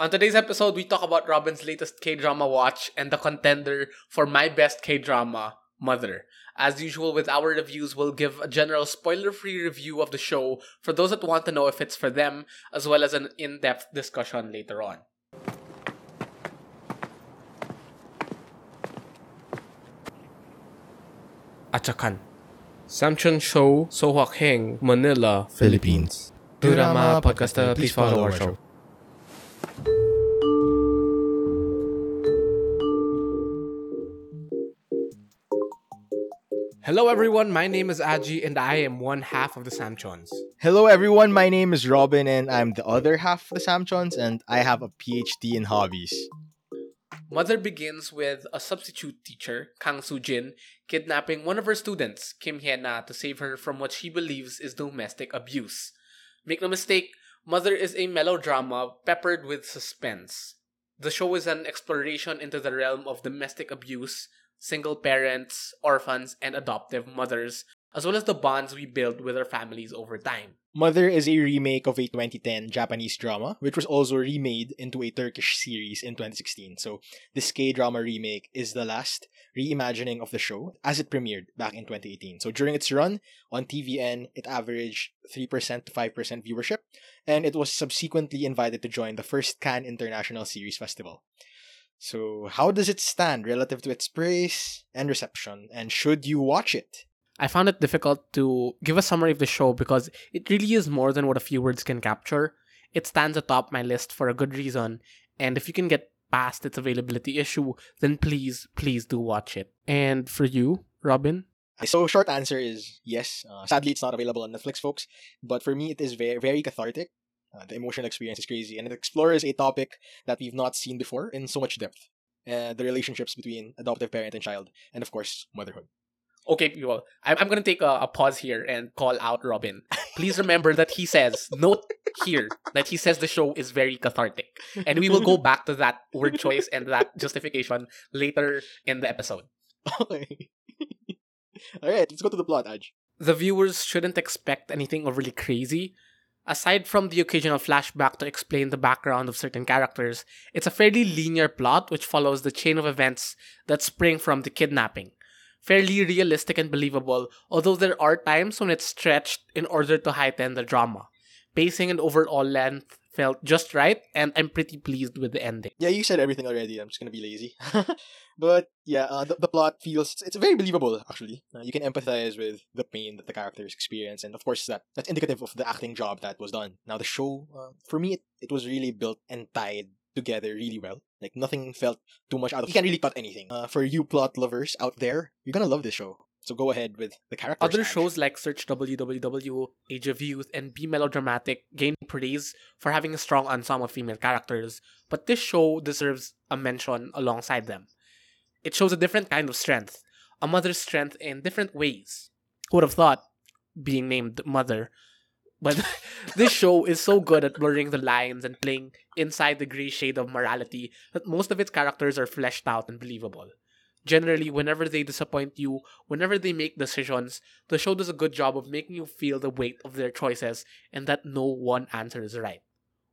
On today's episode, we talk about Robin's latest K drama watch and the contender for my best K drama, Mother. As usual with our reviews, we'll give a general spoiler free review of the show for those that want to know if it's for them, as well as an in depth discussion later on. Achakan. Samchon Show, Sohak Heng, Manila, Philippines. Durama Podcaster, please follow our show. Hello everyone, my name is Aji and I am one half of the Samchons. Hello everyone, my name is Robin and I'm the other half of the Samchons and I have a PhD in hobbies. Mother begins with a substitute teacher, Kang Soo-jin, kidnapping one of her students, Kim Hye-na, to save her from what she believes is domestic abuse. Make no mistake, Mother is a melodrama peppered with suspense. The show is an exploration into the realm of domestic abuse, single parents, orphans, and adoptive mothers, as well as the bonds we build with our families over time. Mother is a remake of a 2010 Japanese drama, which was also remade into a Turkish series in 2016. So, this K drama remake is the last reimagining of the show as it premiered back in 2018. So, during its run on TVN, it averaged 3% to 5% viewership, and it was subsequently invited to join the first Cannes International Series Festival. So, how does it stand relative to its praise and reception, and should you watch it? I found it difficult to give a summary of the show because it really is more than what a few words can capture. It stands atop my list for a good reason, and if you can get past its availability issue, then please, please do watch it. And for you, Robin? So, short answer is yes. Uh, sadly, it's not available on Netflix, folks. But for me, it is very, very cathartic. Uh, the emotional experience is crazy, and it explores a topic that we've not seen before in so much depth. Uh, the relationships between adoptive parent and child, and of course, motherhood. Okay, people, I'm, I'm going to take a, a pause here and call out Robin. Please remember that he says, note here, that he says the show is very cathartic. And we will go back to that word choice and that justification later in the episode. Okay. Alright, let's go to the plot, Aj. The viewers shouldn't expect anything overly crazy. Aside from the occasional flashback to explain the background of certain characters, it's a fairly linear plot which follows the chain of events that spring from the kidnapping fairly realistic and believable, although there are times when it's stretched in order to heighten the drama. Pacing and overall length felt just right, and I'm pretty pleased with the ending. Yeah, you said everything already. I'm just gonna be lazy. but yeah, uh, the, the plot feels it's very believable actually. Uh, you can empathize with the pain that the characters experience, and of course that that's indicative of the acting job that was done. Now the show, uh, for me, it, it was really built and tied together really well. Like nothing felt too much out of. You can't really cut anything. Uh, for you plot lovers out there, you're gonna love this show. So go ahead with the characters. Other shows like Search WWW, Age of Youth, and Be Melodramatic gain praise for having a strong ensemble of female characters, but this show deserves a mention alongside them. It shows a different kind of strength, a mother's strength in different ways. Who would have thought being named mother but this show is so good at blurring the lines and playing inside the gray shade of morality that most of its characters are fleshed out and believable. Generally, whenever they disappoint you, whenever they make decisions, the show does a good job of making you feel the weight of their choices and that no one answer is right.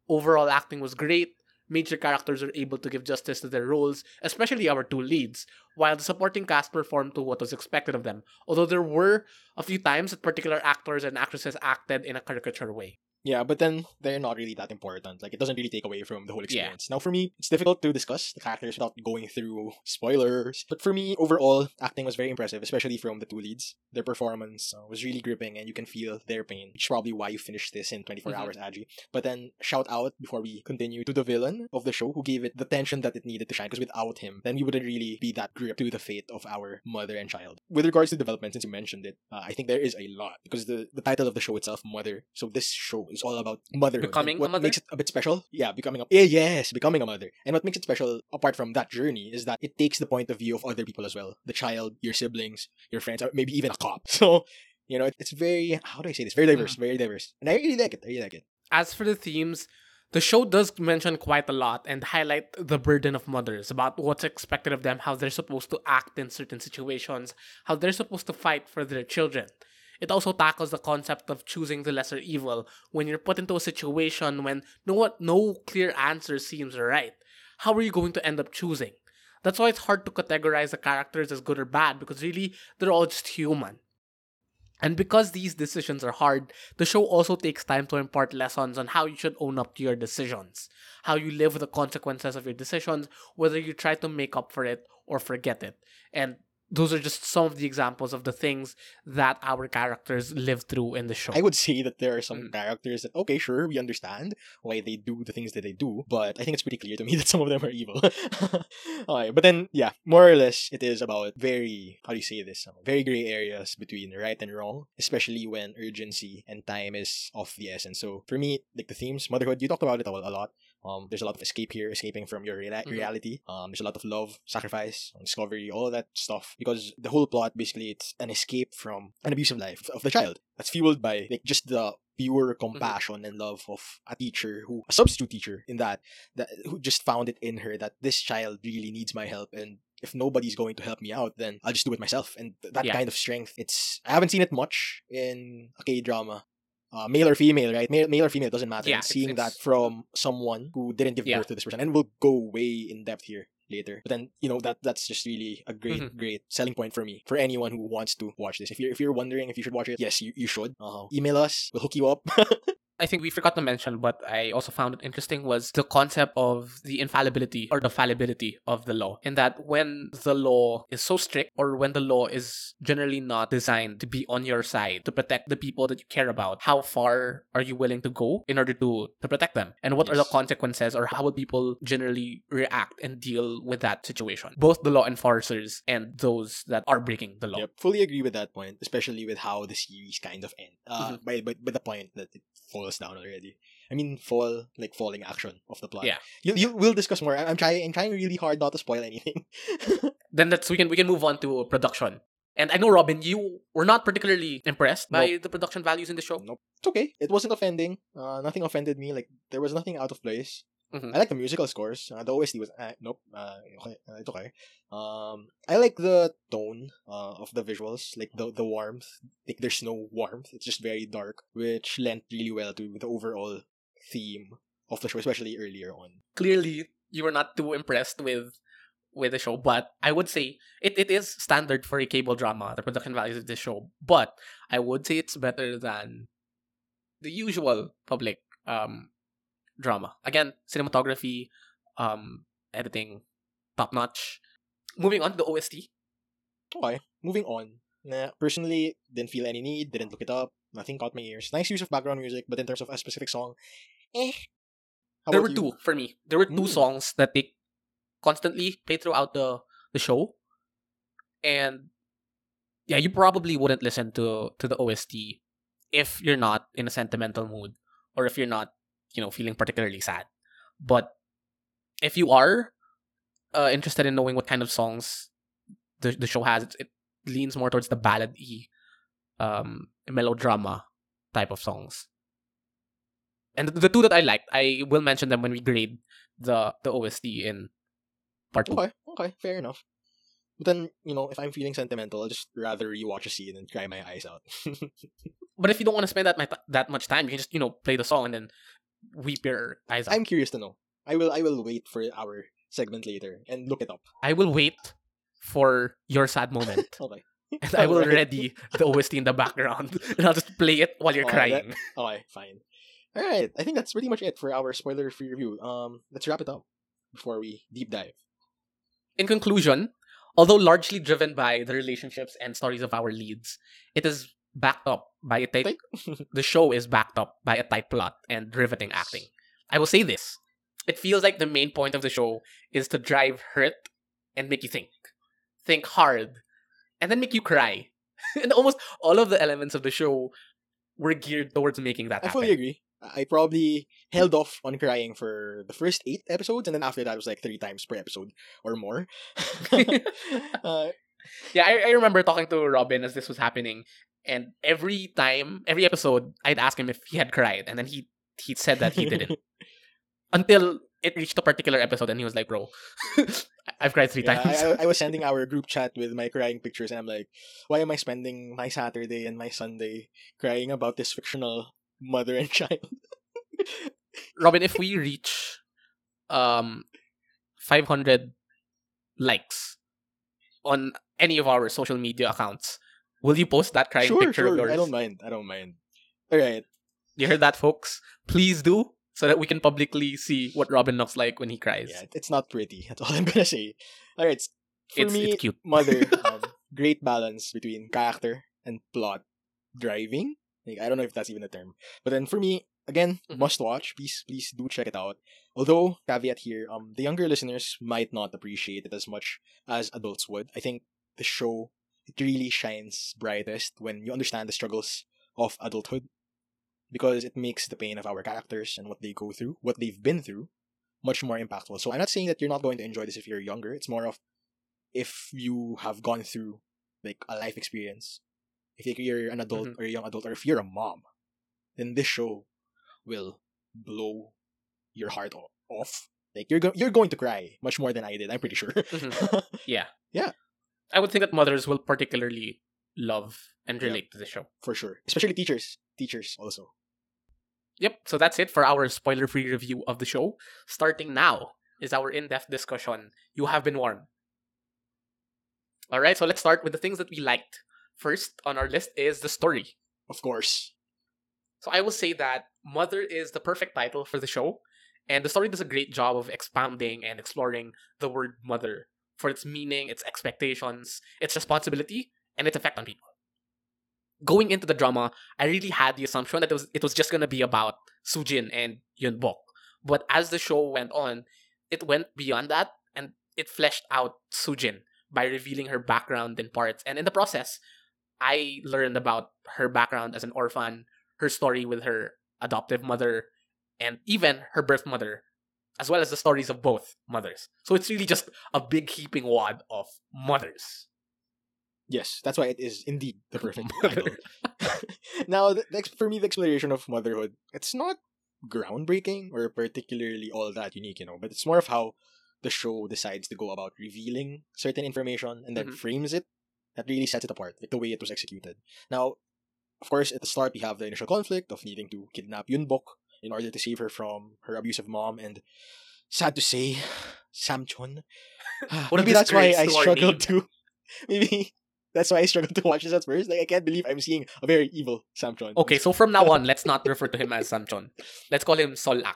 Overall acting was great, major characters are able to give justice to their roles, especially our two leads, while the supporting cast performed to what was expected of them, although there were a few times that particular actors and actresses acted in a caricature way. Yeah, but then they're not really that important. Like it doesn't really take away from the whole experience. Yeah. Now for me, it's difficult to discuss the characters without going through spoilers. But for me, overall, acting was very impressive, especially from the two leads. Their performance uh, was really gripping and you can feel their pain, which is probably why you finished this in 24 mm-hmm. hours, Aji. But then shout out before we continue to the villain of the show who gave it the tension that it needed to shine because without him, then we wouldn't really be that gripped to the fate of our mother and child. With regards to development, since you mentioned it, uh, I think there is a lot because the, the title of the show itself, Mother. So this show is all about motherhood. Becoming what a mother? makes it a bit special? Yeah, becoming a yeah, yes, becoming a mother. And what makes it special apart from that journey is that it takes the point of view of other people as well. The child, your siblings, your friends, maybe even a cop. So, you know, it's very how do I say this? Very diverse, mm. very diverse. And I really like it. I really like it. As for the themes, the show does mention quite a lot and highlight the burden of mothers about what's expected of them, how they're supposed to act in certain situations, how they're supposed to fight for their children. It also tackles the concept of choosing the lesser evil when you're put into a situation when no no clear answer seems right. How are you going to end up choosing? That's why it's hard to categorize the characters as good or bad because really they're all just human. And because these decisions are hard, the show also takes time to impart lessons on how you should own up to your decisions, how you live with the consequences of your decisions, whether you try to make up for it or forget it. And those are just some of the examples of the things that our characters live through in the show. I would say that there are some Mm. characters that okay, sure, we understand why they do the things that they do, but I think it's pretty clear to me that some of them are evil. okay, but then yeah, more or less, it is about very how do you say this? Um, Very gray areas between right and wrong, especially when urgency and time is of the essence. So for me, like the themes, motherhood, you talked about it a a lot. Um, there's a lot of escape here, escaping from your rea- Mhm. reality. Um, there's a lot of love, sacrifice, discovery, all that stuff. Because the whole plot basically it's an escape from an abusive life of the child. That's fueled by like just the pure compassion and love of a teacher who a substitute teacher in that that who just found it in her that this child really needs my help and if nobody's going to help me out then I'll just do it myself and th- that Yeah. kind of strength it's I haven't seen it much in a K drama uh, male or female, right? Male, male or female, it doesn't matter. Yeah, And it's- seeing it's- that from someone who didn't give Yeah. birth to this person, and we'll go way in depth here later. But then, you know, that that's just really a great, Mhm. great selling point for me for anyone who wants to watch this. If you're if you're wondering if you should watch it, yes, you, you should. Uh, email us, we'll hook you up. I think we forgot to mention, but I also found it interesting was the concept of the infallibility or the fallibility of the law. In that when the law is so strict or when the law is generally not designed to be on your side to protect the people that you care about, how far are you willing to go in order to, to protect them? And what are the consequences or how would people generally react and deal with that situation? Both the law enforcers and those that are breaking the law. Yep, fully agree with that point, especially with how the series kind of end. Uh, Mhm. by, by by the point that it falls down already. I mean, fall like falling action of the plot. Yeah. you you we'll discuss more. I'm, trying I'm trying really hard not to spoil anything. then that's we can we can move on to production. And I know Robin, you were not particularly impressed by the production values in the show. nope, it's okay. It wasn't offending. Uh, nothing offended me. Like there was nothing out of place. Mhm. I like the musical scores. Uh, the OST was uh, nope. Uh, okay, uh, it's okay. Um, I like the tone uh, of the visuals, like the the warmth. Like there's no warmth. It's just very dark, which lent really well to the overall theme of the show, especially earlier on. Clearly, you were not too impressed with with the show, but I would say it, it is standard for a cable drama, the production values of this show. But I would say it's better than the usual public um drama. Again, cinematography, um, editing, top notch. Moving on to the OST. Okay, moving on. Nah, personally, didn't feel any need. Didn't look it up. Nothing caught my ears. Nice use of background music, but in terms of a specific song, eh. How there were you? two for me. There were two Mm. songs that they constantly play throughout the the show, and yeah, you probably wouldn't listen to to the OST if you're not in a sentimental mood or if you're not, you know, feeling particularly sad. But if you are uh, interested in knowing what kind of songs the the show has, it, it leans more towards the ballad-y, um, melodrama type of songs. And the, the two that I liked, I will mention them when we grade the the OST in part two. Okay, okay, fair enough. But then, you know, if I'm feeling sentimental, I'll just rather rewatch a scene and cry my eyes out. But if you don't want to spend that mi- that much time, you can just you know play the song and then weep your eyes out. I'm curious to know. I will I will wait for our segment later and look it up. I will wait for your sad moment. Okay. and I will Alright. ready the OST in the background, and I'll just play it while you're Alright, crying. Okay, fine. Alright, I think that's pretty much it for our spoiler free review. Um let's wrap it up before we deep dive. In conclusion, although largely driven by the relationships and stories of our leads, it is backed up by a tight. The show is backed up by a tight plot and riveting acting. I will say this: it feels like the main point of the show is to drive hurt and make you think, think hard, and then make you cry. and almost all of the elements of the show were geared towards making that I happen. fully agree. I probably held off on crying for the first eight episodes, and then after that, it was like three times per episode or more. uh, Yeah, I, I remember talking to Robin as this was happening, and every time, every episode, I'd ask him if he had cried, and then he he said that he didn't. Until it reached a particular episode, and he was like, "Bro, I've cried three Yeah, times." I, I, was sending our group chat with my crying pictures, and I'm like, why am I spending my Saturday and my Sunday crying about this fictional mother and child? Robin, if we reach um 500 likes on any of our social media accounts, will you post that crying sure, picture of sure. yours? I don't mind. I don't mind. All right. You heard that, folks? Please do, so that we can publicly see what Robin looks like when he cries. Yeah, it's not pretty. That's all I'm gonna say. All right. For it's, me, it's cute. mother, um, great balance between character and plot driving. Like, I don't know if that's even a term, but then for me, again, Mhm. must watch. Please, please do check it out. Although caveat here, um, the younger listeners might not appreciate it as much as adults would. I think the show it really shines brightest when you understand the struggles of adulthood, because it makes the pain of our characters and what they go through, what they've been through, much more impactful. So I'm not saying that you're not going to enjoy this if you're younger. It's more of if you have gone through like a life experience. If you're an adult or a young adult, or if you're a mom, then this show will blow your heart off. Like you're go- you're going to cry much more than I did. I'm pretty sure. Mhm. Yeah. Yeah. I would think that mothers will particularly love and Yeah. relate to the show. For sure, especially teachers. Teachers also. Yep, so that's it for our spoiler free review of the show. Starting now is our in depth discussion. You have been warned. Alright, so let's start with the things that we liked. First on our list is the story. Of course. So I will say that Mother is the perfect title for the show, and the story does a great job of expounding and exploring the word mother for its meaning, its expectations, its responsibility, and its effect on people. Going into the drama, I really had the assumption that it was it was just gonna be about Sujin and Yunbok. But as the show went on, it went beyond that and it fleshed out Sujin by revealing her background in parts. And in the process, I learned about her background as an orphan, her story with her adoptive mother, and even her birth mother, as well as the stories of both mothers. So it's really just a big heaping wad of mothers. Yes, that's why it is indeed the perfect Mother. now, the, the, for me, the exploration of motherhood, it's not groundbreaking or particularly all that unique, you know, but it's more of how the show decides to go about revealing certain information and then Mhm. frames it that really sets it apart, like the way it was executed. Now, of course, at the start, we have the initial conflict of needing to kidnap Yunbok in order to save her from her abusive mom, and sad to say, Samchon. Maybe that's why I struggled to. Maybe that's why I struggled to watch this at first. Like I can't believe I'm seeing a very evil Samchon. Okay, so from now on, let's not refer to him as Samchon. Let's call him Solak.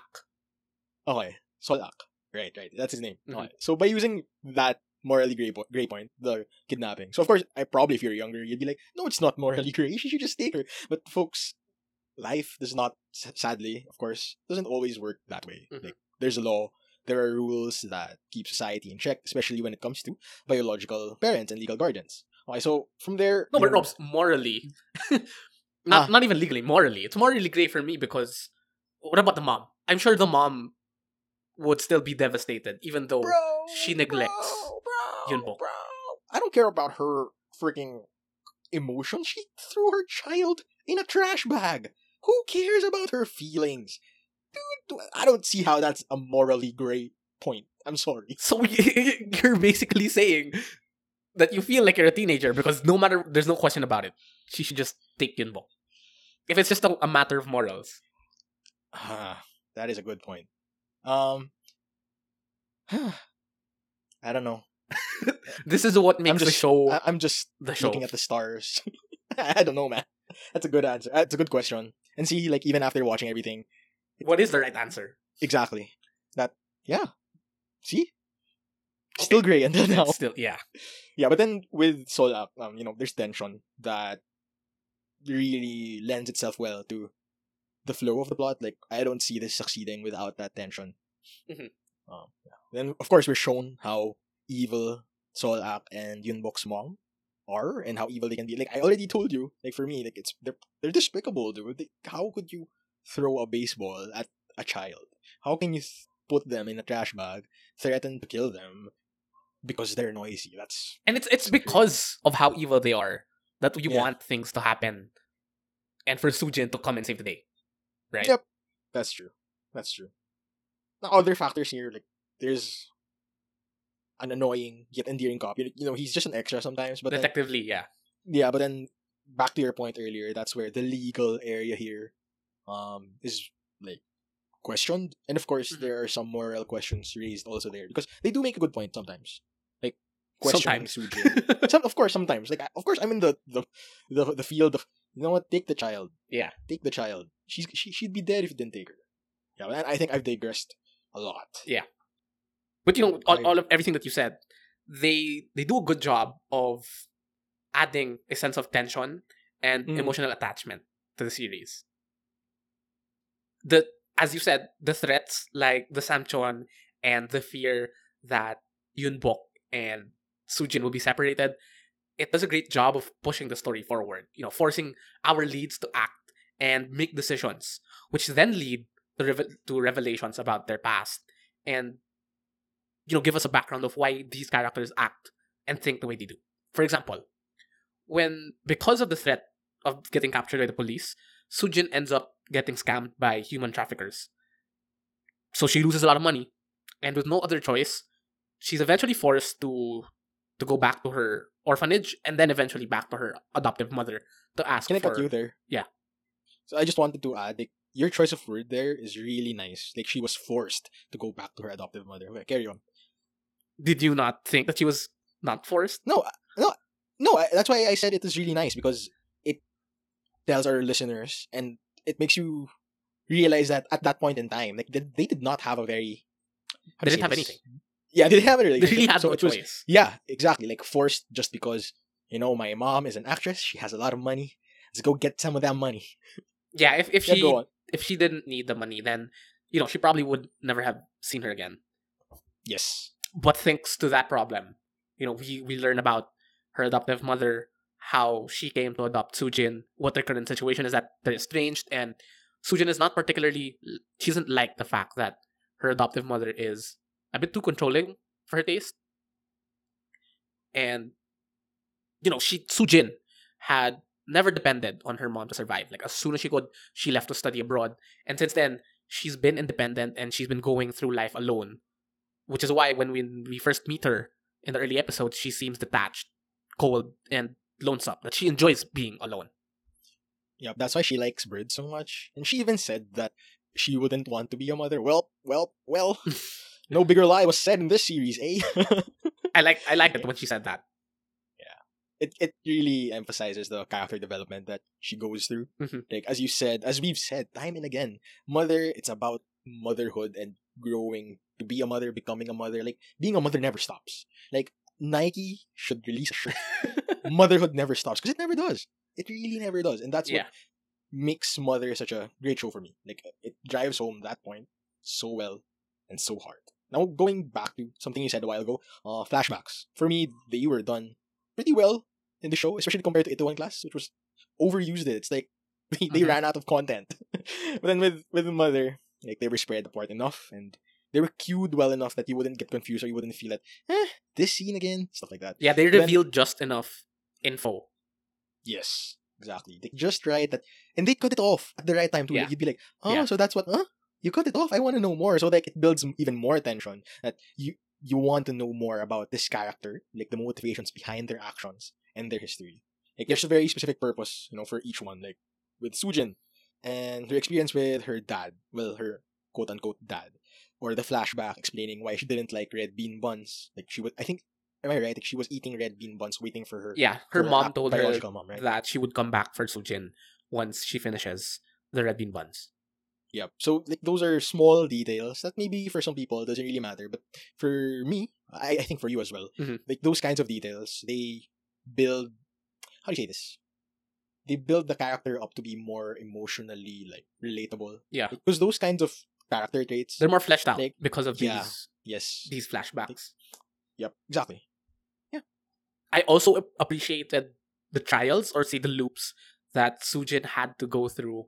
Okay, Solak. Right, right. That's his name. Mhm. Okay. So by using that morally gray, po- gray point, the kidnapping. So of course, I probably if you're younger, you'd be like, no, it's not morally gray. You should just take her. But folks, life does not, sadly, of course, doesn't always work that way. Mhm. Like there's a law. There are rules that keep society in check, especially when it comes to biological parents and legal guardians. Okay, so from there, No, but Robs, morally. not Ah. not even legally, morally. It's morally great for me because what about the mom? I'm sure the mom would still be devastated, even though bro, she neglects bro, bro, Bro, I don't care about her freaking emotions. She threw her child in a trash bag. Who cares about her feelings? Dude, I don't see how that's a morally gray point. I'm sorry. So you're basically saying that you feel like you're a teenager because no matter there's no question about it. She should just take Yunbok. If it's just a, a matter of morals. Ah, that is a good point. Um, I don't know. This is what makes the just- show I- I'm just the show. looking at the stars. I don't know, man. That's a good answer. That's a good question. And see, like even after watching everything, What is the right answer? exactly that. Yeah. See, still gray until now. It's still yeah. Yeah, but then with Solak, um, you know, there's tension that really lends itself well to the flow of the plot. Like, I don't see this succeeding without that tension. Mhm. Um, yeah. Then, of course, we're shown how evil Solak and Yunbok's mom are and how evil they can be. Like, I already told you, like, for me, like, it's they're, they're despicable, dude. They, how could you throw a baseball at a child? How can you th- put them in a trash bag, threaten to kill them because they're noisy? That's And it's it's because of how evil they are that you Yeah. want things to happen and for Sujin to come and save the day. Right? Yep. That's true. That's true. Now, other factors here, like there's an annoying yet endearing cop. You, you know, he's just an extra sometimes, but then, Detective Lee, yeah. yeah, but then back to your point earlier, that's where the legal area here um is like questioned. And of course Mhm. there are some moral questions raised also there because they do make a good point sometimes. Like questioning Sometimes. Some of course sometimes. Like I- of course I'm in the the, the the field of you know what, take the child. Yeah. Take the child. She's she she'd be dead if you didn't take her. Yeah, but I think I've digressed a lot. But you know, all, all of everything that you said, they they do a good job of adding a sense of tension and Mm. emotional attachment to the series. The as you said, the threats like the Samchon and the fear that Yunbok and Sujin will be separated, it does a great job of pushing the story forward. You know, forcing our leads to act and make decisions, which then lead to, reve- to revelations about their past and you know give us a background of why these characters act and think the way they do. For example, when because of the threat of getting captured by the police, Sujin ends up getting scammed by human traffickers. So she loses a lot of money, and with no other choice, she's eventually forced to to go back to her orphanage and then eventually back to her adoptive mother to ask Can I for cut you there? Yeah. So I just wanted to add, like, your choice of word there is really nice. Like, she was forced to go back to her adoptive mother. Okay, carry on. Did you not think that she was not forced? No, uh, no, no. That's why I said it is really nice because it tells our listeners and it makes you realize that at that point in time, like, they, they did not have a very. They didn't have this? anything. Yeah, they didn't have a relationship. They really had so no it was, choice. Yeah, exactly. Like forced just because you know my mom is an actress. She has a lot of money. Let's go get some of that money. Yeah, if, if Yeah, she if she didn't need the money, then you know she probably would never have seen her again. Yes. But thanks to that problem, you know, we we learn about her adoptive mother, how she came to adopt Sujin, what their current situation is that they're estranged, and Sujin is not particularly she doesn't like the fact that her adoptive mother is a bit too controlling for her taste. And you know, she Sujin had never depended on her mom to survive. Like as soon as she could, she left to study abroad. And since then, she's been independent and she's been going through life alone. Which is why when we, we first meet her in the early episodes, she seems detached, cold, and lonesome. That she enjoys being alone. Yeah, that's why she likes birds so much. And she even said that she wouldn't want to be a mother. Well, well, well. no bigger lie was said in this series, eh? I like I like it when she said that. Yeah, it it really emphasizes the character development that she goes through. Mhm. Like as you said, as we've said time and again, mother. It's about motherhood and growing to be a mother, becoming a mother. Like being a mother never stops. Like Nike should release a shirt. Motherhood never stops because it never does. It really never does, and that's Yeah. what makes Mother such a great show for me. Like it drives home that point so well and so hard. Now going back to something you said a while ago, uh, flashbacks. For me, they were done pretty well in the show, especially compared to Itaewon Class, which was overused. It. It's like they, they Mhm. ran out of content. but then with with Mother, like they were spread apart enough and they were cued well enough that you wouldn't get confused or you wouldn't feel that, eh, this scene again, stuff like that. Yeah, they Then- revealed just enough info. Yes, exactly. They just right that, and they cut it off at the right time too. Yeah. Like, you'd be like, oh, Yeah. so that's what? Huh? You cut it off. I want to know more. So like it builds even more tension that you you want to know more about this character, like the motivations behind their actions and their history. Like there's a very specific purpose, you know, for each one. Like with Sujin and her experience with her dad, well, her quote unquote dad, or the flashback explaining why she didn't like red bean buns. Like she would, I think, am I right? Like she was eating red bean buns, waiting for her. Yeah, her for mom ap- told her mom, right? that she would come back for Sujin once she finishes the red bean buns. Yep. So like those are small details that maybe for some people doesn't really matter, but for me, I, I think for you as well, Mhm. like those kinds of details, they build. How do you say this? They build the character up to be more emotionally like relatable. Yeah. Because those kinds of character traits. They're more fleshed out Like, because of yeah. these yes. these flashbacks. Yep. Exactly. Yeah, I also appreciated the trials or say the loops that Sujin had to go through,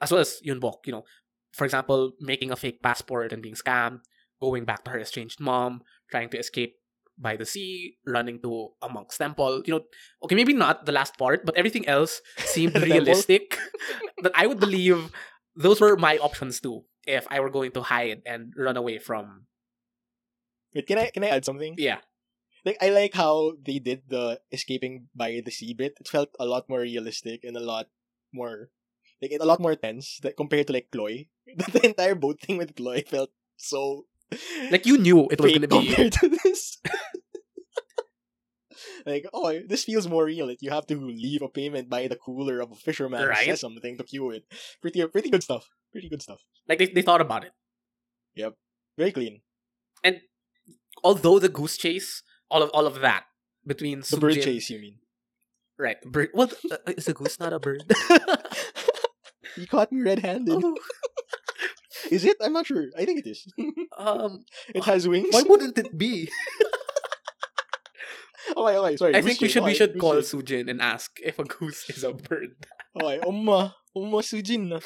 as well as Yunbok. You know, for example, making a fake passport and being scammed, going back to her estranged mom, trying to escape by the sea, running to a monk's temple. You know, okay, maybe not the last part, but everything else seemed realistic. that I would believe those were my options too if I were going to hide and run away from. Wait, can I can I add something? Yeah. Like I like how they did the escaping by the sea bit. It felt a lot more realistic and a lot more like a lot more tense that compared to like CLOY. the entire boat thing with CLOY felt so Like you knew it was gonna be. compared to this. like, oh, this feels more real. Like, you have to leave a payment by the cooler of a fisherman or Right. says something to cue it. Pretty, pretty good stuff. Pretty good stuff. Like they, they thought about it. Yep, very clean. And although the goose chase, all of all of that between The bird Sujin- chase, you mean? right? Bird. Well, uh, is a goose not a bird? you caught me red-handed. Oh, Is it? I'm not sure. I think it is. um, it has wings. why wouldn't it be? Okay, okay, sorry. I think we should we should call. Sujin and ask if a goose is a bird. Okay, umma. Umma Sujin na.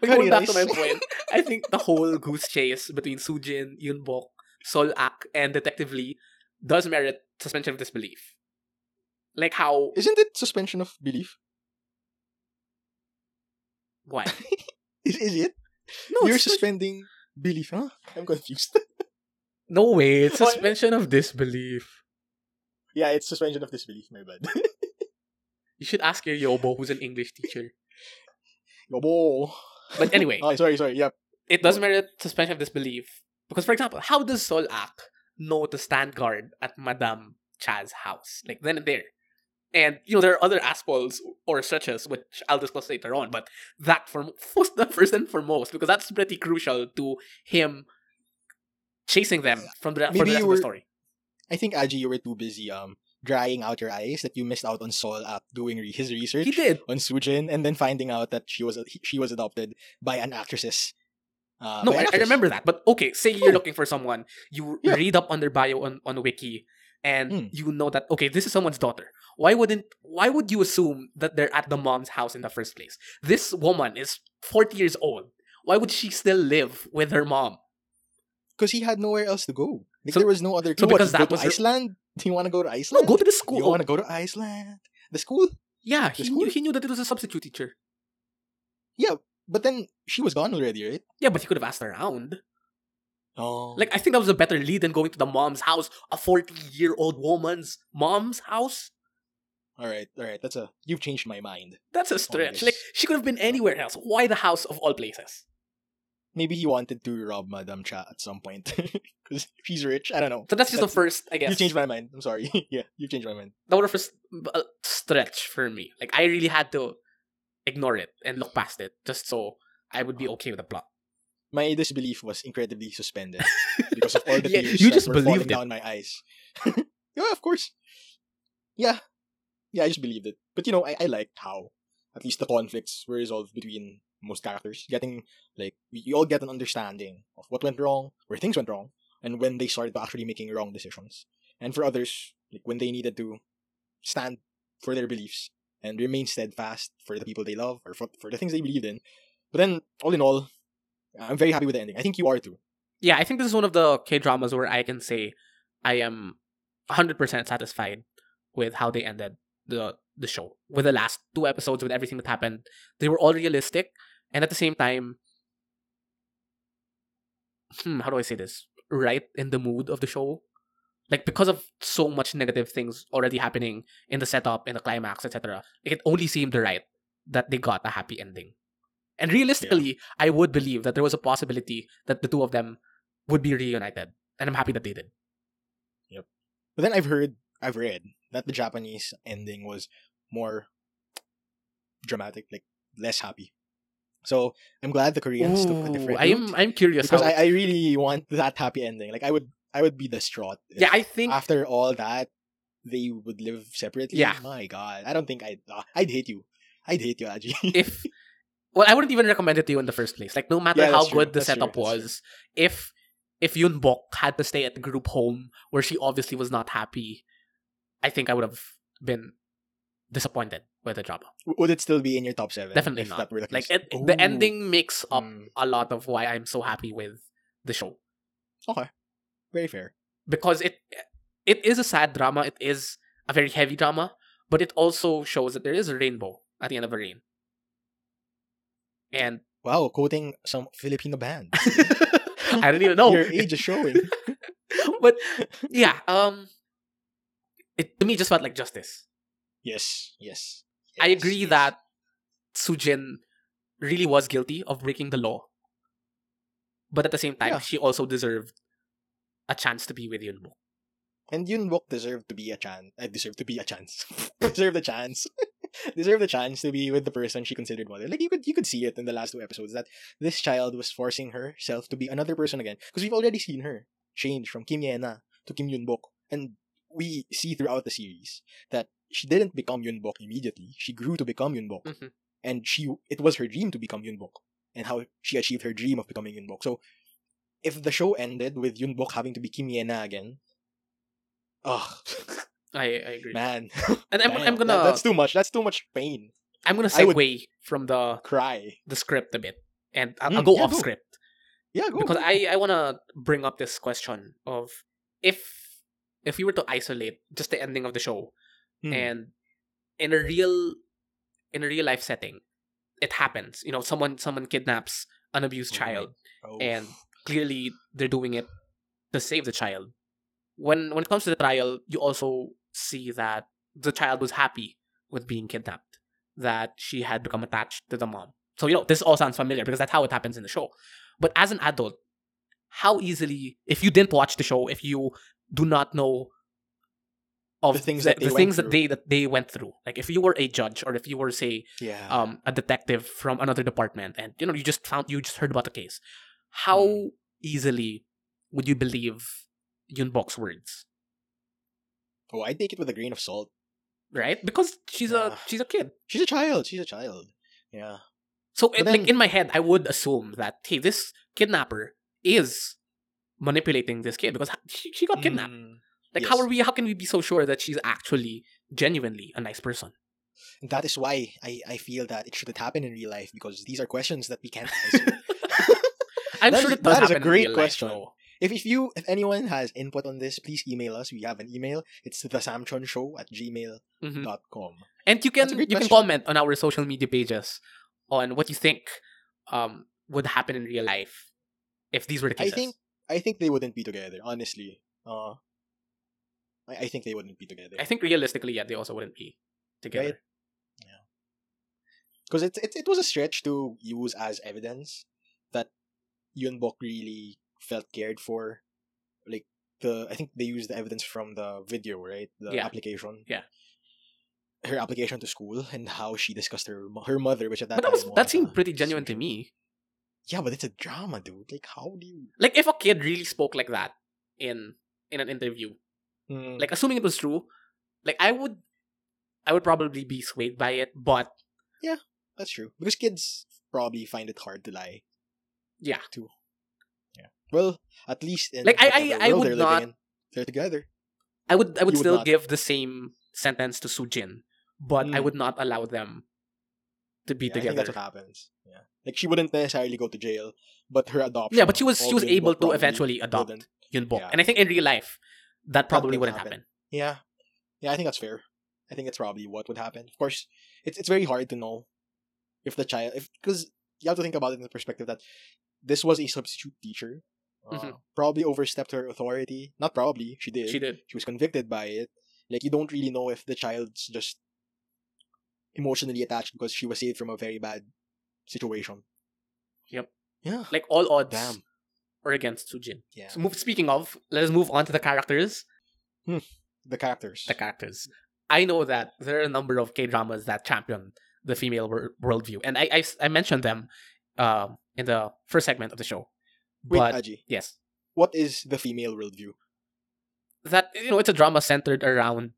But going back to my point, I think the whole goose chase between Sujin, Yunbok, Sol Ak, and Detective Lee does merit suspension of disbelief. Like how Isn't it suspension of belief? why? Is, is it? No, You're suspending belief, huh? I'm confused. no way. It's suspension of disbelief. Yeah, it's suspension of disbelief, my bad. You should ask your Yobo, who's an English teacher. Yobo. But anyway, oh, sorry, sorry. Yeah. it does merit suspension of disbelief because, for example, how does Sol Ak know to stand guard at Madame Cha's house, like then and there? And you know there are other asspulls or stretches which I'll discuss later on, but that for first, first and foremost because that's pretty crucial to him chasing them from the, for the rest of the story. I think Aji, you were too busy um drying out your eyes that you missed out on Sol Ak doing re- his research He did. on Sujin and then finding out that she was he- she was adopted by an actress's. Uh, No, I, I remember that. But okay, say you're looking for someone, you Yeah. read up on their bio on, on Wiki, and Hmm. you know that okay, this is someone's daughter. Why wouldn't why would you assume that they're at the mom's house in the first place? This woman is 40 years old. Why would she still live with her mom? because he had nowhere else to go. Like, So- there was no other. so. What, because go that to was her- Iceland. Do you want to go to Iceland? No, go to the school. Do You want to go to Iceland? The school? yeah, the he knew, he knew that it was a substitute teacher. Yeah, but then she was gone already, right? Yeah, but he could have asked around. Oh, Like I think that was a better lead than going to the mom's house, a 40 year old woman's mom's house. all right, all right. That's a you've changed my mind. That's a stretch. Like she could have been anywhere else. Why the house of all places? Maybe he wanted to rob Madame Cha at some point because she's rich. I don't know. So that's just the first, I guess. You changed my mind. I'm sorry. yeah, you changed my mind. that was the first uh, stretch for me. Like I really had to ignore it and look past it just so I would be okay with the plot. My disbelief was incredibly suspended because of all the Yeah, tears you that just were believed falling it. down my eyes. yeah, of course. Yeah, yeah, I just believed it. But you know, I, I liked how at least the conflicts were resolved between most characters. Getting like you all get an understanding of what went wrong, where things went wrong, and when they started actually making wrong decisions. And for others, like when they needed to stand for their beliefs and remain steadfast for the people they love or for, for the things they believed in. But then, all in all, I'm very happy with the ending. I think you are too. Yeah, I think this is one of the K dramas where I can say I am 100% satisfied with how they ended the the show. With the last two episodes, with everything that happened, they were all realistic, and at the same time, hmm, how do I say this? Right in the mood of the show, like because of so much negative things already happening in the setup, in the climax, etc. It only seemed right that they got a happy ending. And realistically, I would believe that there was a possibility that the two of them would be reunited, and I'm happy that they did. Yep. But then I've heard, I've read that the Japanese ending was more dramatic, like less happy. So I'm glad the Koreans took a Ooh, different I route, am I'm curious because how. I, I really want that happy ending. Like I would, I would be distraught. yeah, I think after all that, they would live separately. Yeah. My God, I don't think I'd. Uh, I'd hate you. I'd hate you, Aji. if well, I wouldn't even recommend it to you in the first place. Like no matter Yeah, how true. good the That's setup true. was, if if Yun Bok had to stay at the group home where she obviously was not happy, I think I would have been disappointed with the drama. would it still be in your top seven? Definitely not. That the Like it, the ending makes up Mm, a lot of why I'm so happy with the show. okay, very fair. because it it is a sad drama. It is a very heavy drama, but it also shows that there is a rainbow at the end of a rain. And Wow, quoting some Filipino band. I didn't even know. Your age is showing. but yeah, um, it to me just felt like justice. Yes, yes. I agree yes. that Sujin really was guilty of breaking the law, but at the same time, Yeah. she also deserved a chance to be with Yunbo. And Yunbok eh, deserved to be a chance. I deserve to be a chance. deserve the chance. deserve the chance to be with the person she considered mother. Like you could you could see it in the last two episodes that this child was forcing herself to be another person again. Because we've already seen her change from Kim Yena to Kim Yunbok. And we see throughout the series that she didn't become Yunbok immediately. She grew to become Yunbok. Mhm. And she it was her dream to become Yunbok. And how she achieved her dream of becoming Yunbok. So if the show ended with Yunbok having to be Kim Yena again, oh I, I agree. man, and I'm, Damn, I'm gonna that- that's too much. That's too much pain. I'm gonna segue from the Cry. the script a bit, and I'll, I'll Mm, go yeah, off go. script Yeah, go. because I I wanna bring up this question of if if we were to isolate just the ending of the show Hmm. and in a real in a real life setting, it happens. You know, someone someone kidnaps an abused Oh child, Oh. and clearly they're doing it to save the child. When when it comes to the trial, you also see that the child was happy with being kidnapped, that she had become attached to the mom. So you know this all sounds familiar because that's how it happens in the show. But as an adult, how easily, if you didn't watch the show, if you do not know of The things the, that they the went things that through. they that they went through, like if you were a judge or if you were say yeah. um a detective from another department and you know you just found you just heard about the case how Hmm. easily would you believe Yunbok's words oh, I take it with a grain of salt. right because she's a she's a kid She's a child. She's a child. Yeah. so it, like in my head i would assume that hey this kidnapper is manipulating this kid because she, she got kidnapped Mm. Like how are we how can we be so sure that she's actually genuinely a nice person And that is why I, I feel that it shouldn't happen in real life because these are questions that we can't answer. i'm That sure is- that is a great life, question. if if you if anyone has input on this, please email us. We have an email. It's the Samchon Show at gmail.com. Mhm. And you can you great can comment on our social media pages on what you think um would happen in real life if these were the cases. I think I think they wouldn't be together, honestly. Uh I, I think they wouldn't be together. I think realistically, yeah, they also wouldn't be together. Yeah. because it, it it was a stretch to use as evidence that Yunbok really felt cared for. Like the I think they used the evidence from the video, right? The Yeah. application. Yeah. Her application to school and how she discussed her her mother, which at that But that was that seemed pretty genuine to me. Yeah, but it's a drama, dude. Like how do you Like if a kid really spoke like that in in an interview, Hmm, like assuming it was true, like I would I would probably be swayed by it, but Yeah, that's true. Because kids probably find it hard to lie. yeah. Too. Yeah. Well, at least in Like, I- I- I would they're not- in, they're together. I would I would You still not. give the same sentence to Sujin, but I Mm. would not allow them to be Yeah, together. that's what happens. Yeah. Like she wouldn't necessarily go to jail, but her adoption. Yeah, but she was she was able to eventually adopt wouldn't. Yunbok, Yeah. and I think in real life that probably will wouldn't happen. happen. Yeah. Yeah, I think that's fair. I think that's probably what would happen. Of course, it's it's very hard to know if the child if because you have to think about it in the perspective that this was a substitute teacher. Uh, Mhm. Probably overstepped her authority. Not probably, she did. She did. she was convicted by it. Like you don't really know if the child's just emotionally attached because she was saved from a very bad situation. Yep. Yeah. Like all odds Damn. Are against Sujin. Yeah. So move, speaking of, let us move on to the characters. The characters. The characters. I know that there are a number of K dramas that champion the female wor- worldview, and I I, I mentioned them um in the first segment of the show. Wait, But Aji, yes, what is the female worldview? that you know it's a drama centered around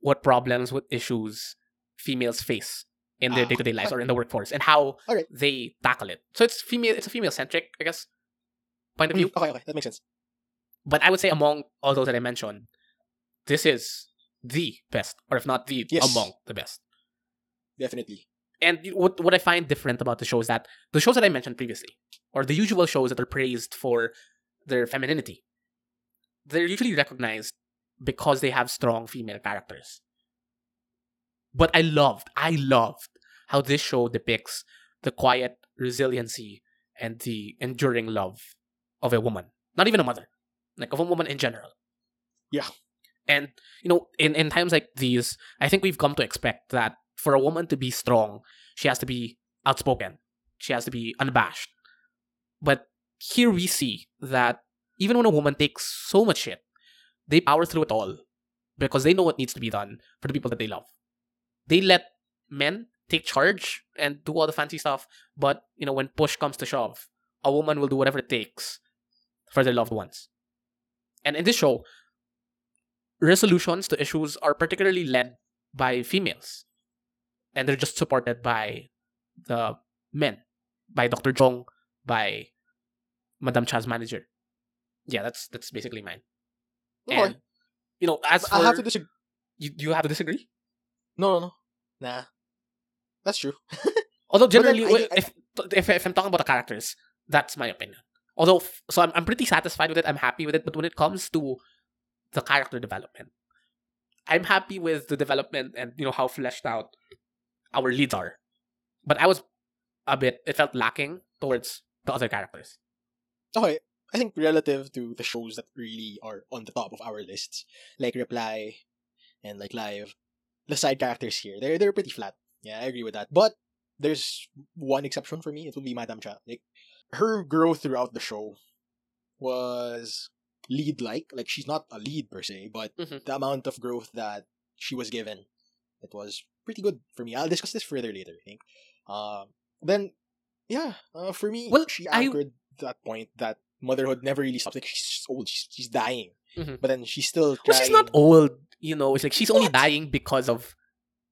what problems, what issues females face in their Ah, day to day lives or in the workforce, and how they tackle it. So it's female. It's a female centric, I guess, point of view. Mm, okay, okay, that makes sense. But I would say among all those that I mentioned, this is the best, or if not the Yes. among the best. Definitely. And what what I find different about the show is that the shows that I mentioned previously, or the usual shows that are praised for their femininity, they're usually recognized because they have strong female characters. But I loved, I loved how this show depicts the quiet resiliency and the enduring love of a woman. Not even a mother, like of a woman in general. Yeah. And you know, in, in times like these, I think we've come to expect that for a woman to be strong, she has to be outspoken. She has to be unabashed. But here we see that even when a woman takes so much shit, they power through it all because they know what needs to be done for the people that they love. They let men take charge and do all the fancy stuff, but you know, when push comes to shove, a woman will do whatever it takes for their loved ones. And in this show, resolutions to issues are particularly led by females. And they're just supported by the men, by Dr. Jong, by Madame Cha's manager. Yeah, that's that's basically mine. Okay. And you know, as for I have to disagree. you, you have to disagree. No, no, no. Nah. That's true. Although then generally, I- I- if, if if I'm talking about the characters, that's my opinion. Although, so I'm I'm pretty satisfied with it. I'm happy with it. But when it comes to the character development, I'm happy with the development and you know how fleshed out our leads are. But I was a bit. It felt lacking towards the other characters. Okay, I think relative to the shows that really are on the top of our lists, like Reply and like Live, the side characters here, they're they're pretty flat. Yeah, I agree with that. But there's one exception for me. It would be Madame Cha. Like her growth throughout the show was lead like. Like she's not a lead per se, but Mhm. the amount of growth that she was given, it was pretty good for me. I'll discuss this further later. I think. Um, then, yeah, uh, for me, Well, she I- anchored that point that motherhood never really stops. Like she's old, she's, she's dying, Mhm. but then she's still. Well, she's not old. You know, it's like she's only dying because of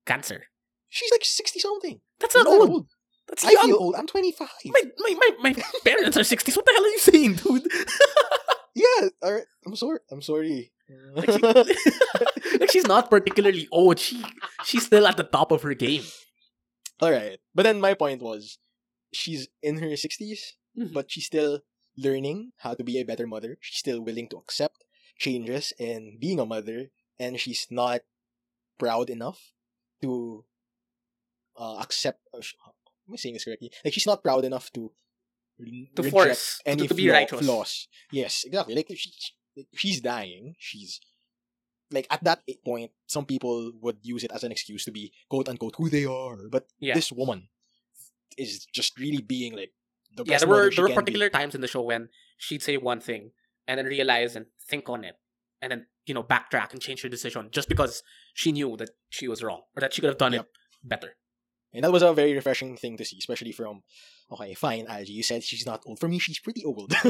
cancer. She's like sixty something. That's not old. That's I young. feel old. I'm twenty five. My, my, my, my parents are 60s. What the hell are you saying, dude? Yeah. All right. I'm sorry. I'm sorry. Like, she, like she's not particularly old. She she's still at the top of her game. All right. But then my point was, she's in her 60s, Mhm. but she's still learning how to be a better mother. She's still willing to accept changes in being a mother, and she's not proud enough to uh, accept. Uh, am I saying this correctly? Like she's not proud enough to To force to, any to be flaw- righteous. flaws. Yes, exactly. Like she, she- she's dying. She's like at that point, some people would use it as an excuse to be quote unquote who they are. But Yeah. this woman is just really being like the Yeah, there were there were can be. particular times in the show when she'd say one thing and then realize and think on it and then you know backtrack and change her decision just because she knew that she was wrong or that she could have done Yep. it better. And that was a very refreshing thing to see, especially from okay, fine, Aji, you said she's not old. For me, she's pretty old.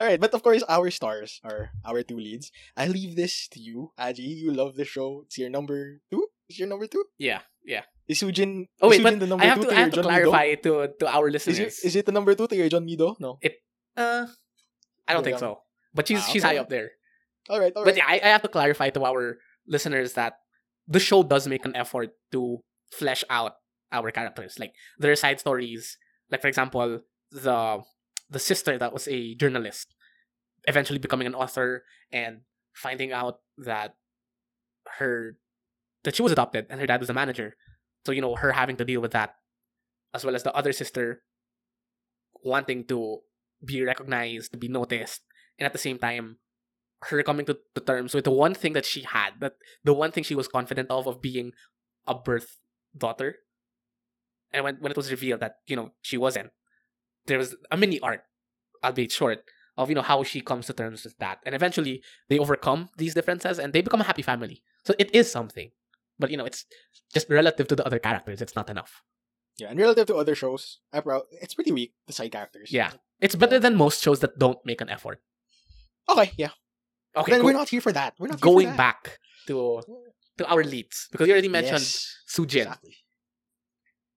All right, but of course, our stars are our two leads. I leave this to you, Aji. You love the show. It's your number two. It's your number two. Yeah, yeah. Is Sujin? Oh is wait, Sujin but the number I have two to I have to John clarify to to our listeners. Is it, is it the number two to your John Mido? No. uh, I don't Yeah. think so. But she's Ah, she's high up there. All right, all But yeah, I, I have to clarify to our listeners that the show does make an effort to flesh out our characters. Like their side stories. Like for example, the the sister that was a journalist, eventually becoming an author and finding out that her that she was adopted and her dad was a manager. So you know her having to deal with that, as well as the other sister wanting to be recognized, to be noticed, and at the same time her coming to, to terms with the one thing that she had, that the one thing she was confident of of being a birth daughter. And when, when it was revealed that, you know, she wasn't, there was a mini arc, albeit short, of you know how she comes to terms with that. And eventually they overcome these differences and they become a happy family. So it is something. But you know, it's just relative to the other characters, it's not enough. yeah, and relative to other shows. It's pretty weak. The side characters. Yeah. It's better than most shows that don't make an effort. Okay. Yeah. Okay, then go- we're not here for that. We're not here for going back to to our leads because you already mentioned Yes, Sujin. Exactly.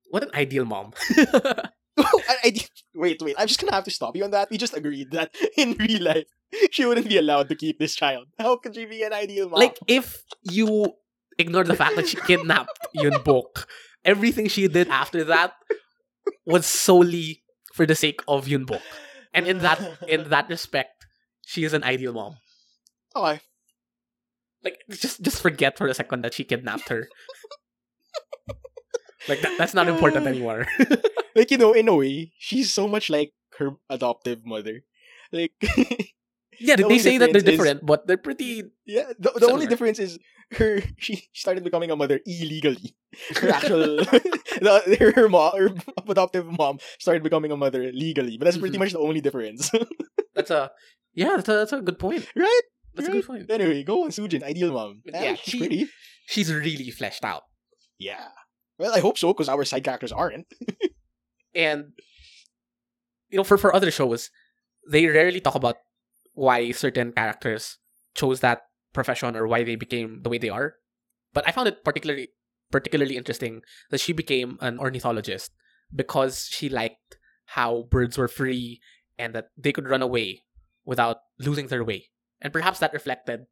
What an ideal mom. I, I, wait, wait. I'm just gonna have to stop you on that. We just agreed that in real life she wouldn't be allowed to keep this child. How could she be an ideal mom? like if you ignore the fact that she kidnapped Yun Bok, everything she did after that was solely for the sake of Yun Bok. And in that in that respect, she is an ideal mom. Okay. Like just just forget for a second that she kidnapped her. Like that, that's not important anymore. like you know, in a way, she's so much like her adoptive mother. Like yeah, The they say that they're difference is- different, but they're pretty. yeah, the, the only difference is her she started becoming a mother illegally. Her actual the, her mom her adoptive mom started becoming a mother legally, but that's pretty Mhm. much the only difference. That's a yeah. That's a, that's a good point. right? That's a good point. Anyway, go on Sujin, ideal mom. Yeah, yeah, she's she- pretty. She's really fleshed out, Yeah. Well, I hope so, because our side characters aren't. and you know, for for other shows, they rarely talk about why certain characters chose that profession or why they became the way they are. But I found it particularly particularly interesting that she became an ornithologist because she liked how birds were free and that they could run away without losing their way. And perhaps that reflected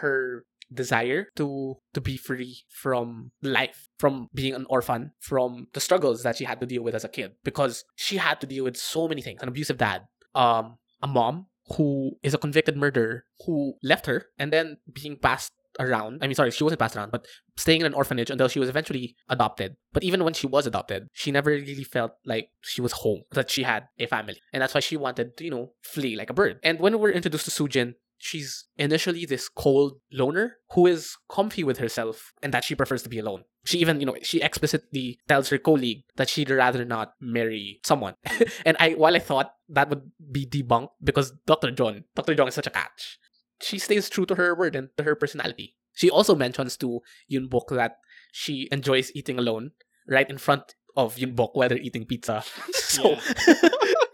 her desire to to be free from life, from being an orphan, from the struggles that she had to deal with as a kid because she had to deal with so many things. An abusive dad, um a mom who is a convicted murderer who left her and then being passed around. I mean, sorry, she wasn't passed around, but staying in an orphanage until she was eventually adopted. But even when she was adopted, she never really felt like she was home, that she had a family. And that's why she wanted to, you know, flee like a bird. And when we're introduced to Sujin, she's initially this cold loner who is comfy with herself and that she prefers to be alone. She even, you know, she explicitly tells her colleague that she'd rather not marry someone. and I while I thought that would be debunked because Dr. John, Dr. John is such a catch. She stays true to her word and to her personality. She also mentions to Yun Bok that she enjoys eating alone right in front of Yun Bok while they're eating pizza. So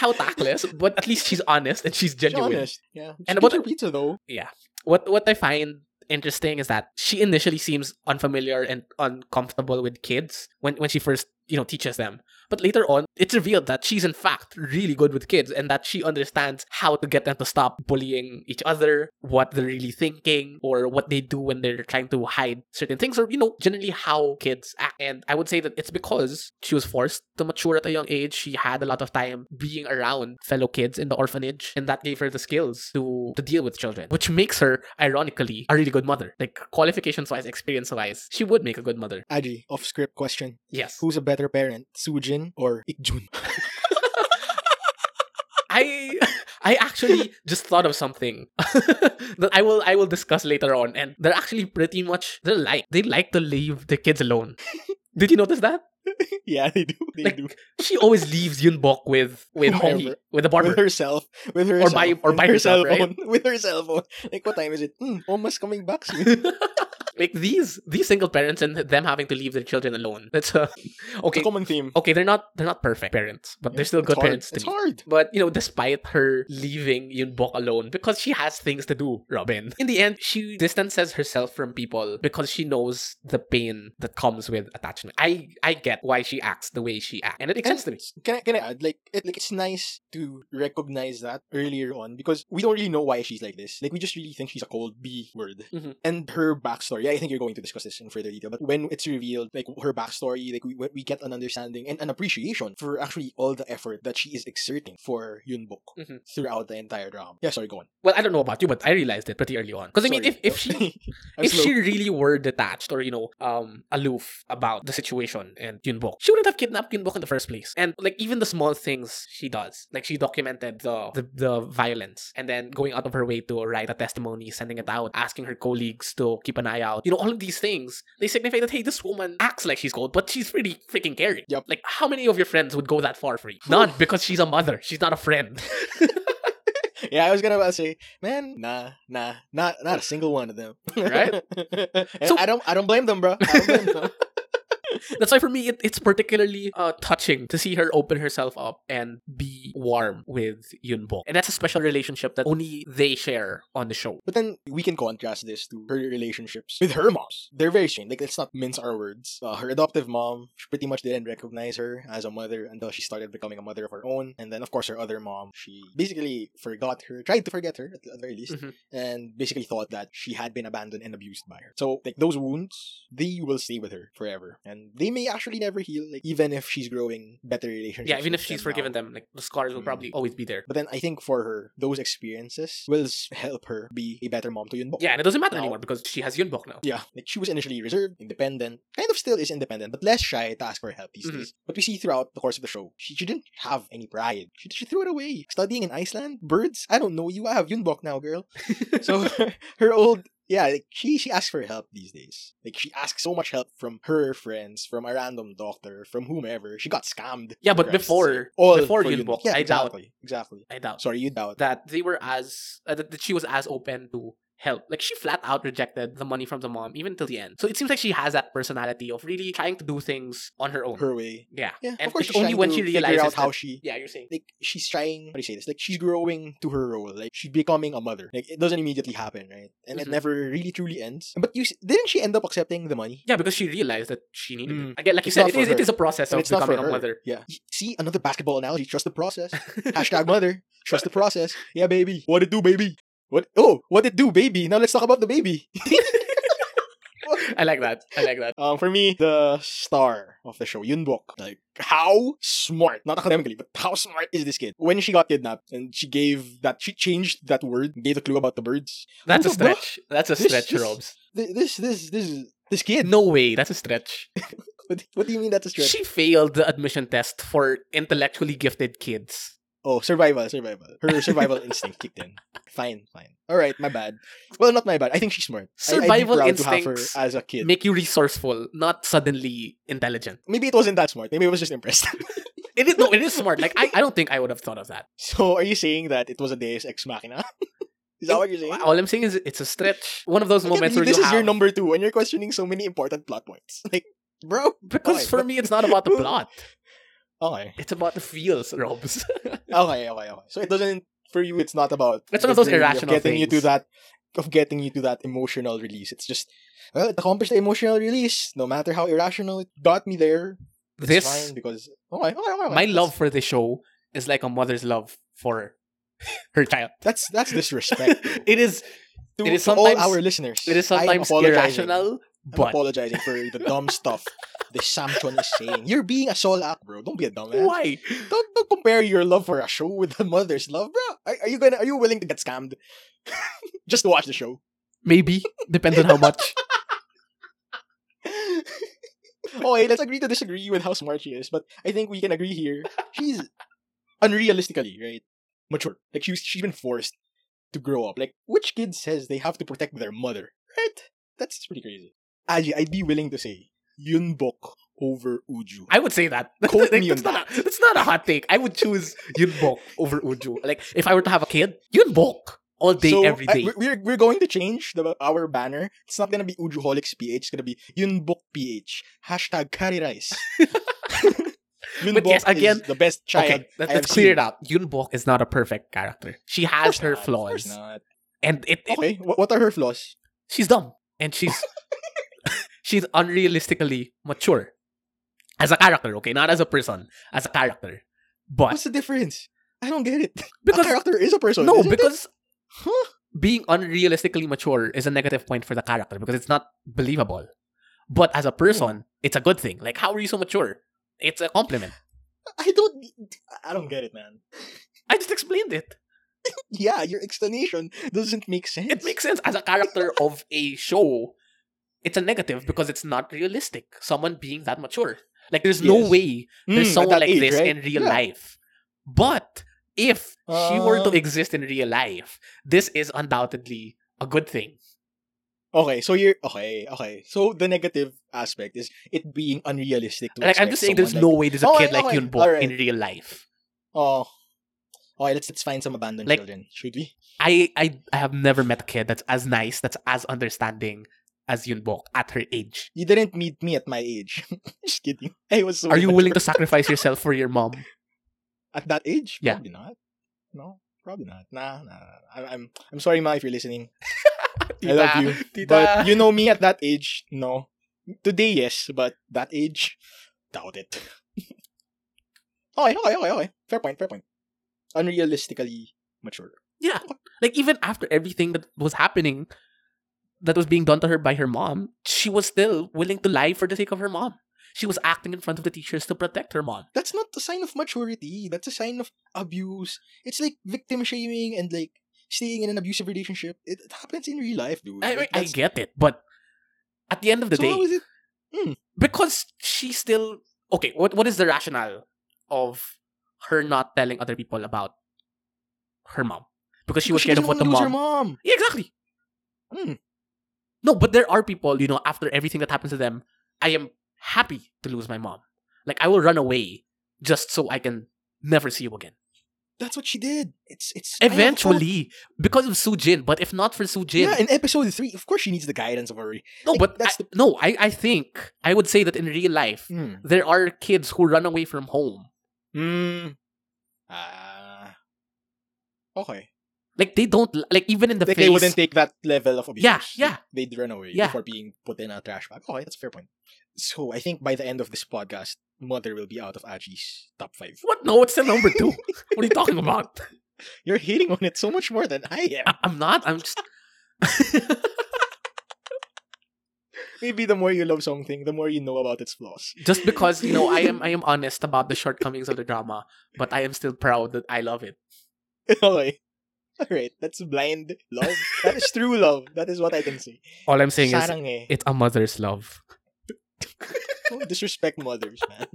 how tactless, but at least she's honest and she's She's genuine. honest. Yeah. And And what her pizza though? Yeah. What what I find interesting is that she initially seems unfamiliar and uncomfortable with kids when when she first you know teaches them but later on it's revealed that she's in fact really good with kids and that she understands how to get them to stop bullying each other what they're really thinking or what they do when they're trying to hide certain things or you know generally how kids act. And i would say that it's because she was forced to mature at a young age. She had a lot of time being around fellow kids in the orphanage and that gave her the skills to to deal with children which makes her ironically a really good mother. Like qualifications wise experience wise she would make a good mother. Aji, off script question. yes. Who's a better parent, Sujin or Ikjun? I I actually just thought of something that I will I will discuss later on, and they're actually pretty much they're like they like to leave the kids alone. Did you notice that? yeah, they do. They Like, do. She always leaves Yun Bok with with. Hongi, with the barber. With herself. With herself. or by- or by her herself, right? With her cell phone. Like, what time is it? Hmm, almost coming back soon. Like these these single parents and them having to leave their children alone. That's a okay. a common theme. Okay, they're not they're not perfect parents, but they're still good hard. parents to It's me. hard. But you know, despite her leaving Yun Bok alone because she has things to do, Robin. In the end, she distances herself from people because she knows the pain that comes with attachment. I I get why she acts the way she acts, and it makes And- sense to me. Can I, can I add, like, it, like, it's nice to recognize that earlier on because we don't really know why she's like this. Like, we just really think she's a cold B word. Mhm. And her backstory, I think you're going to discuss this in further detail, but when it's revealed, like, her backstory, like, we, we get an understanding and an appreciation for actually all the effort that she is exerting for Yunbok Mhm. throughout the entire drama. Yeah, sorry, go on. Well, I don't know about you, but I realized it pretty early on. Because I mean, Sorry. if if she if slow. she really were detached or you know um aloof about the situation and Yunbok, she wouldn't have kidnapped Yunbok in the first place. And like even the small things she does, like she documented the, the the violence and then going out of her way to write a testimony, sending it out, asking her colleagues to keep an eye out. You know, all of these things they signify that hey, this woman acts like she's cold, but she's really freaking caring. Yep. Like how many of your friends would go that far for you? None, because she's a mother. She's not a friend. Yeah, I was gonna say, man, nah, nah, not not a single one of them. Right? So- I don't I don't blame them, bro. I don't blame them. That's why for me it, it's particularly uh, touching to see her open herself up and be warm with Yunbo. And that's a special relationship that only they share on the show. But then we can contrast this to her relationships with her moms. They're very strange. Like let's not mince our words. Uh, her adoptive mom she pretty much didn't recognize her as a mother until she started becoming a mother of her own. And then of course her other mom, she basically forgot her, tried to forget her at the very least, Mhm. and basically thought that she had been abandoned and abused by her. So like those wounds, they will stay with her forever. And and they may actually never heal. Like even if she's growing better relationships. Yeah, even if she's forgiven now. them, like the scars will Mm. probably always be there. But then I think for her, those experiences will help her be a better mom to Yunbok. Yeah, and it doesn't matter Now- anymore because she has Yunbok now. Yeah, like she was initially reserved, independent, kind of still is independent, but less shy to ask for help these Mhm. days. But we see throughout the course of the show, she, she didn't have any pride. She, she threw it away. Studying in Iceland, birds. I don't know you. I have Yunbok now, girl. So her, her old yeah, like she she asks for help these days. Like she asks so much help from her friends, from a random doctor, from whomever. She got scammed. Yeah, but before-. All before for Yunbok, Yeah, I doubt- exactly, exactly. I doubt Sorry, you doubt. that they were as uh, that she was as open to help. Like she flat out rejected the money from the mom even till the end. So it seems like she has that personality of really trying to do things on her own. her way. yeah, Yeah, and of course. it's only when she figure realizes out how that- she yeah, you're saying. like she's trying how do you say this like she's growing to her role like she's becoming a mother like it doesn't immediately happen right and Mhm. it never really truly ends but you didn't she end up accepting the money Yeah, because she realized that she needed Mm. it. Again, like you said, it is, it is a process and of it's becoming a mother. yeah see another basketball analogy trust the process hashtag mother trust the process yeah baby what it do baby what oh what it do baby now let's talk about the baby I like that. I like that. um for me the star of the show Yunbok like how smart not academically but how smart is this kid when she got kidnapped and she gave that she changed that word gave a clue about the birds That's a up, bro. stretch. That's a This- stretch, this- Robs. Th- this this this this kid. No way. That's a stretch. What, what do you mean that's a stretch? She failed the admission test for intellectually gifted kids. Oh, survival, survival. Her survival instinct kicked in. Fine, fine. All right, my bad. Well, not my bad. I think she's smart. I- Survival her instincts as a kid. Make you resourceful, not suddenly intelligent. Maybe it wasn't that smart. Maybe I was just impressed. It is no, it is smart. Like I, I don't think I would have thought of that. so, are you saying that it was a Deus Ex Machina? is that what you're saying? All I'm saying is it's a stretch. One of those I can't moments where believe you this is have your number two, and you're questioning so many important plot points. Like, bro. because Okay, for me it's not about the plot. Okay, It's about the feels, Robs. okay, okay, okay. So it doesn't for you. It's not about. It's one of those journey of irrational getting you to that of getting you to that emotional release. It's just well, it accomplished the emotional release. No matter how irrational it got me there, this fine because okay, okay, okay, my love for the show is like a mother's love for her child. That's that's disrespect. it is to, it is to all sometimes- our listeners. it is sometimes irrational, I'm but apologizing for the dumb stuff the Samchon is saying. You're being a soul act, bro. Don't be a dumbass. why? Don't, don't compare your love for a show with the mother's love, bro. Are, are you gonna? Are you willing to get scammed just to watch the show? Maybe depends on how much. okay, let's agree to disagree with how smart she is, but I think we can agree here. She's unrealistically right mature. Like she's she's been forced to grow up. Like which kid says they have to protect their mother? Right? That's pretty crazy. Aji, I'd be willing to say Yunbok over Uju. I would say that. Quote Like, me that's, on not a, that's not a hot take. I would choose Yunbok over Uju. Like if I were to have a kid, Yunbok all day, so, every I- we're- we're, going to change the, our banner. It's not gonna be Ujuholics PH. It's gonna be Yunbok PH. Hashtag curry rice. Yunbok yes, again- is the best child. okay, let, let's have clear seen. it out. Yunbok is not a perfect character. She has her not, flaws, not. and it, it- Okay, what are her flaws? she's dumb and she's she's unrealistically mature as a character. Okay, not as a person, as a character. But What's the difference? I don't get it. because a character is a person. no, because Huh? being unrealistically mature is a negative point for the character because it's not believable. But as a person, it's a good thing. Like, how are you so mature? It's a compliment. I don't. I don't get it, man. I just explained it. Yeah, your explanation doesn't make sense. It makes sense as a character of a show. It's a negative because it's not realistic. Someone being that mature, like there's no way Mm, there's at someone like age, this right? in real Yeah. life. But if she were to Uh. exist in real life, this is undoubtedly a good thing. Okay, so you're okay. Okay, so the negative aspect is it being unrealistic. To Like I'm just saying, there's someone no way there's a Okay, kid like okay, Yunbo alright. in real life. Like, oh, okay. Let's let's find some abandoned Like- children. Should we? I, I I have never met a kid that's as nice, that's as understanding as Yunbok at her age. You didn't meet me at my age. just kidding. I was. So Are you willing to sacrifice yourself for your mom? at that age? Yeah. Probably not. No, probably not. Nah, nah. nah. I, I'm I'm sorry, ma, if you're listening. I love you, Tita. but you know me at that age. No, today yes, but that age, doubt it. okay, okay, okay, okay. Fair point. Fair point. Unrealistically mature. Yeah. Like even after everything that was happening that was being done to her by her mom, she was still willing to lie for the sake of her mom. She was acting in front of the teachers to protect her mom. That's not a sign of maturity. That's a sign of abuse. It's like victim shaming and like staying in an abusive relationship. It, it happens in real life, dude. I, I get it, but at the end of the so day, it? because she still okay. What what is the rationale of her not telling other people about her mom? Because she was Because scared of what the mom. her mom. Yeah, exactly. Hmm. No, but there are people, you know, after everything that happens to them, I am happy to lose my mom. Like I will run away just so I can never see you again. That's what she did. It's it's I have thought- Eventually, because of Sujin, but if not for Sujin, Yeah, in episode three, of course she needs the guidance of her. no, like, but that's I, no, I I think I would say that in real life, Hmm. there are kids who run away from home. Hmm. Ah. okay. Like they don't like even in the Like face. they wouldn't take that level of abuse. Yeah, yeah. They'd run away Yeah. before being put in a trash bag. Oh, that's a fair point. So I think by the end of this podcast, Mother will be out of Aji's top five. what? No, it's the number two. what are you talking about? You're hating on it so much more than I am. I- I'm not. I'm just. Maybe the more you love something, the more you know about its flaws. just because you know I am I am honest about the shortcomings of the drama, but I am still proud that I love it. okay. Alright, that's blind love. That is true love. That is what I can say. All I'm saying is eh. it's a mother's love. Don't disrespect mothers, man.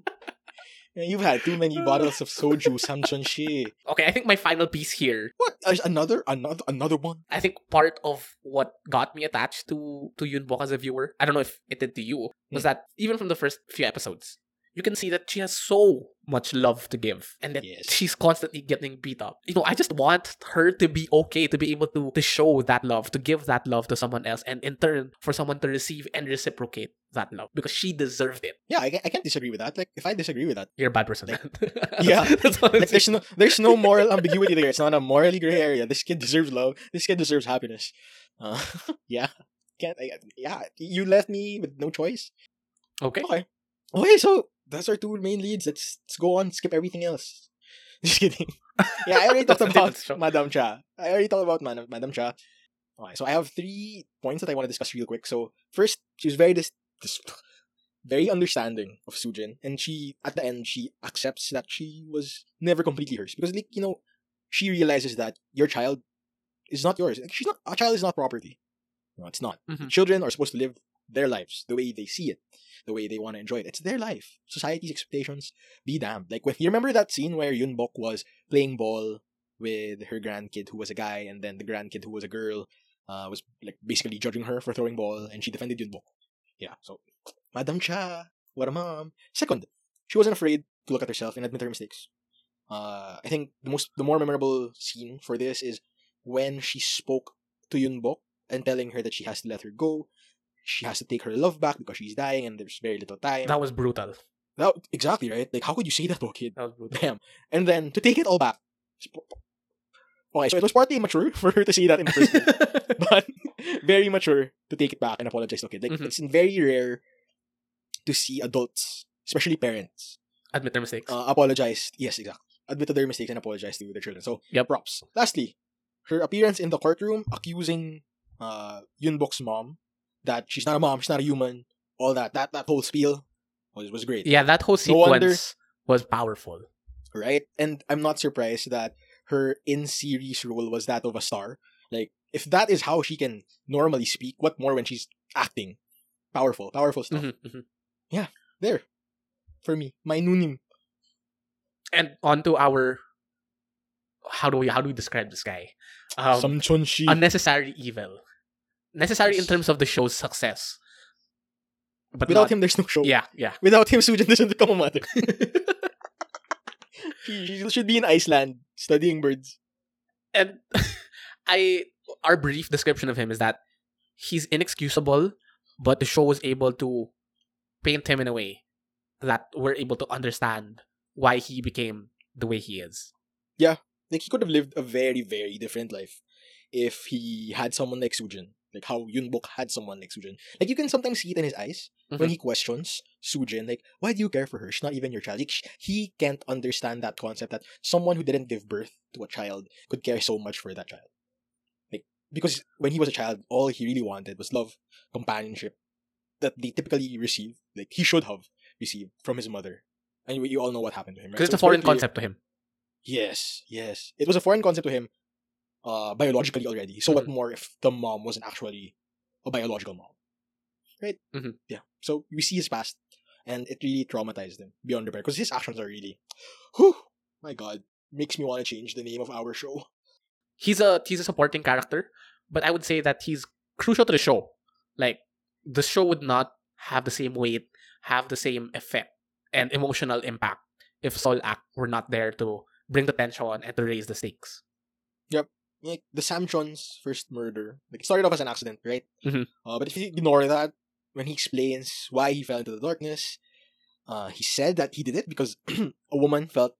You've had too many bottles of soju, Samchon Shi. Okay, I think my final piece here. What? Another, another, another one. I think part of what got me attached to to Yunbok as a viewer, I don't know if it did to you, was Hmm. that even from the first few episodes, you can see that she has so much love to give and that Yes. she's constantly getting beat up. You know, I just want her to be okay, to be able to, to show that love, to give that love to someone else, and in turn, for someone to receive and reciprocate that love because she deserved it. Yeah, I, I can't disagree with that. Like, if I disagree with that, You're a bad person. Yeah. All I'm like, there's no, there's no moral ambiguity there. It's not a morally gray area. This kid deserves love. This kid deserves happiness. Uh, yeah, can't. I, yeah, you left me with no choice. Okay. Okay. Okay, so that's our two main leads. Let's, let's go on. Skip everything else. Just kidding. Yeah, I already talked about show. Madame Cha. I already talked about Madame, Madame Cha. Okay, so I have three points that I want to discuss real quick. So first, she was very dis- dis- very understanding of Sujin, and she at the end she accepts that she was never completely hers because, like you know, she realizes that your child is not yours. Like, she's not a child is not property. No, it's not. Mhm. Children are supposed to live their lives the way they see it, the way they want to enjoy it. It's their life. Society's expectations be damned. Like when you remember that scene where Yun Bok was playing ball with her grandkid who was a guy, and then the grandkid who was a girl uh, was like basically judging her for throwing ball, and she defended Yun Bok. Yeah, so Madam Cha, what a mom. Second, she wasn't afraid to look at herself and admit her mistakes. Uh, I think the most the more memorable scene for this is when she spoke to Yun Bok and telling her that she has to let her go. She has to take her love back because she's dying and there's very little time. That was brutal. That- exactly right. Like, how could you say that to a kid? That was brutal. Damn. And then to take it all back. Okay, so it was partly immature for her to say that in the first place, but very mature to take it back and apologize to a kid. Like, Mhm. it's very rare to see adults, especially parents, Admit their mistakes. uh, apologize. Yes, exactly. Admit to their mistakes and apologize to their children. So, Yep. props. Lastly, her appearance in the courtroom accusing uh, Yunbok's mom that she's not a mom, she's not a human, all that, that, that whole spiel was, was great. yeah, that whole No sequence wonder- was powerful. right? And I'm not surprised that her in series role was that of a star. Like, if that is how she can normally speak, what more when she's acting? Powerful, powerful stuff. Mhm, mhm. There. For me, my nunim. And on to our how do we how do we describe this guy? Um, Some chunshi. unnecessary evil. Necessary in terms of the show's success. But Without not- him, there's no show. Yeah, yeah. Without him, Sujin doesn't become a mother. she, she should be in Iceland studying birds. and I our brief description of him is that he's inexcusable, but the show was able to paint him in a way that we're able to understand why he became the way he is. Yeah, like, he could have lived a very, very different life if he had someone like Sujin. Like how Yunbok had someone like Sujin. Like, you can sometimes see it in his eyes. when Mhm. he questions Sujin, like, why do you care for her? She's not even your child. Like, he can't understand that concept that someone who didn't give birth to a child could care so much for that child. Like, because when he was a child, all he really wanted was love, companionship that they typically receive. Like, he should have received from his mother. And you, you all know what happened to him, right? Because So it's a foreign concept to him. Yes, yes. It was a foreign concept to him, uh, biologically already. So what Mhm. more if the mom wasn't actually a biological mom, right? Mhm. Yeah. So we see his past, and it really traumatized him beyond repair because his actions are really, whew, my God, makes me want to change the name of our show. He's a he's a supporting character, but I would say that he's crucial to the show. Like the show would not have the same weight, have the same effect and emotional impact if Sol Ak were not there to bring the tension and to raise the stakes. Like the Samchon's first murder, like it started off as an accident, right? Mhm. Uh, but if you ignore that, when he explains why he fell into the darkness, uh, he said that he did it because a woman felt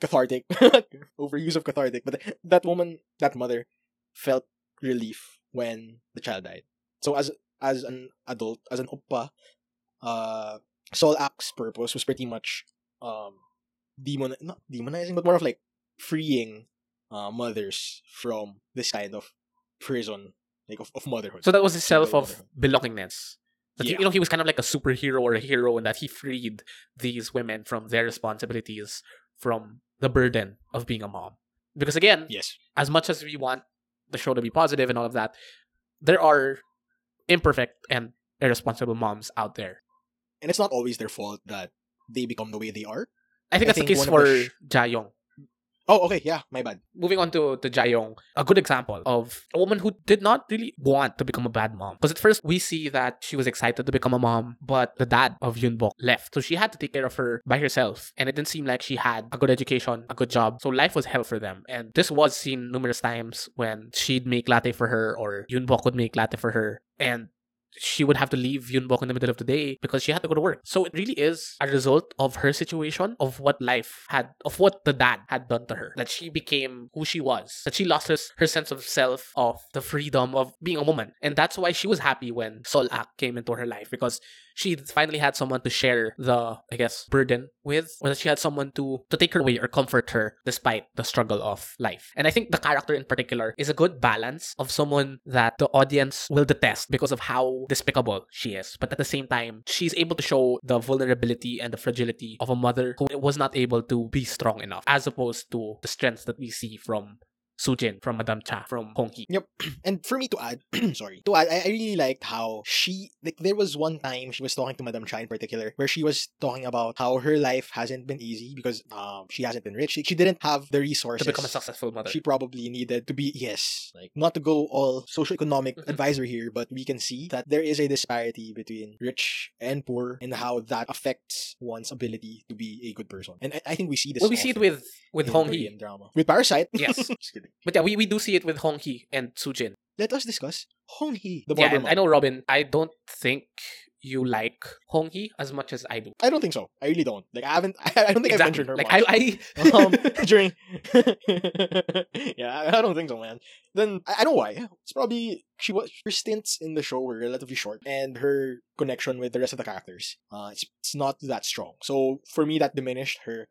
cathartic, overuse of cathartic, but that woman, that mother, felt relief when the child died. So as as an adult, as an oppa, uh, Sol Ak's purpose was pretty much um demon not demonizing, but more of like freeing uh, mothers from this kind of prison, like of, of motherhood. So that was his self of belongingness. That he- you know, he was kind of like a superhero or a hero in that he freed these women from their responsibilities, from the burden of being a mom. Because again, yes, as much as we want the show to be positive and all of that, there are imperfect and irresponsible moms out there. and it's not always their fault that they become the way they are. I think I that's the think case one for the sh- Jayong. Oh, okay, yeah, my bad. Moving on to, to Jayong, a good example of a woman who did not really want to become a bad mom. Because at first we see that she was excited to become a mom, but the dad of Yunbok left. So she had to take care of her by herself. And it didn't seem like she had a good education, a good job. So life was hell for them. And this was seen numerous times when she'd make latte for her or Yunbok would make latte for her. And she would have to leave Yunbok in the middle of the day because she had to go to work. So it really is a result of her situation, of what life had, of what the dad had done to her. That she became who she was. That she lost her, her sense of self, of the freedom of being a woman. And that's why she was happy when Sol Ak came into her life because she finally had someone to share the, I guess, burden with, or that she had someone to to take her away or comfort her despite the struggle of life. And I think the character in particular is a good balance of someone that the audience will detest because of how despicable she is. But at the same time, she's able to show the vulnerability and the fragility of a mother who was not able to be strong enough, as opposed to the strength that we see from Sujin, from Madame Cha, from Hong Hee. And for me to add, sorry, to add, I, I really liked how she, like, there was one time she was talking to Madame Cha in particular, where she was talking about how her life hasn't been easy because um she hasn't been rich. She, she didn't have the resources To become a successful mother. she probably needed to be yes like not to go all socioeconomic Mhm. advisor here but we can see that there is a disparity between rich and poor and how that affects one's ability to be a good person and i, I think we see this well, we see it with with in Hong Hee. drama with parasite Yes. just kidding But yeah, we, we do see it with Hong Hee and Sujin. let us discuss hong hee the Yeah, and. I know Robin. I don't think you like Hong Hee as much as I do. I don't think so i really don't like i haven't i, don't think i've mentioned her Like much. I, I um, during yeah, I don't think so, man. Then I, I know why. It's probably she was her stints in the show were relatively short, and her connection with the rest of the characters, uh, it's, it's not that strong. So for me, that diminished her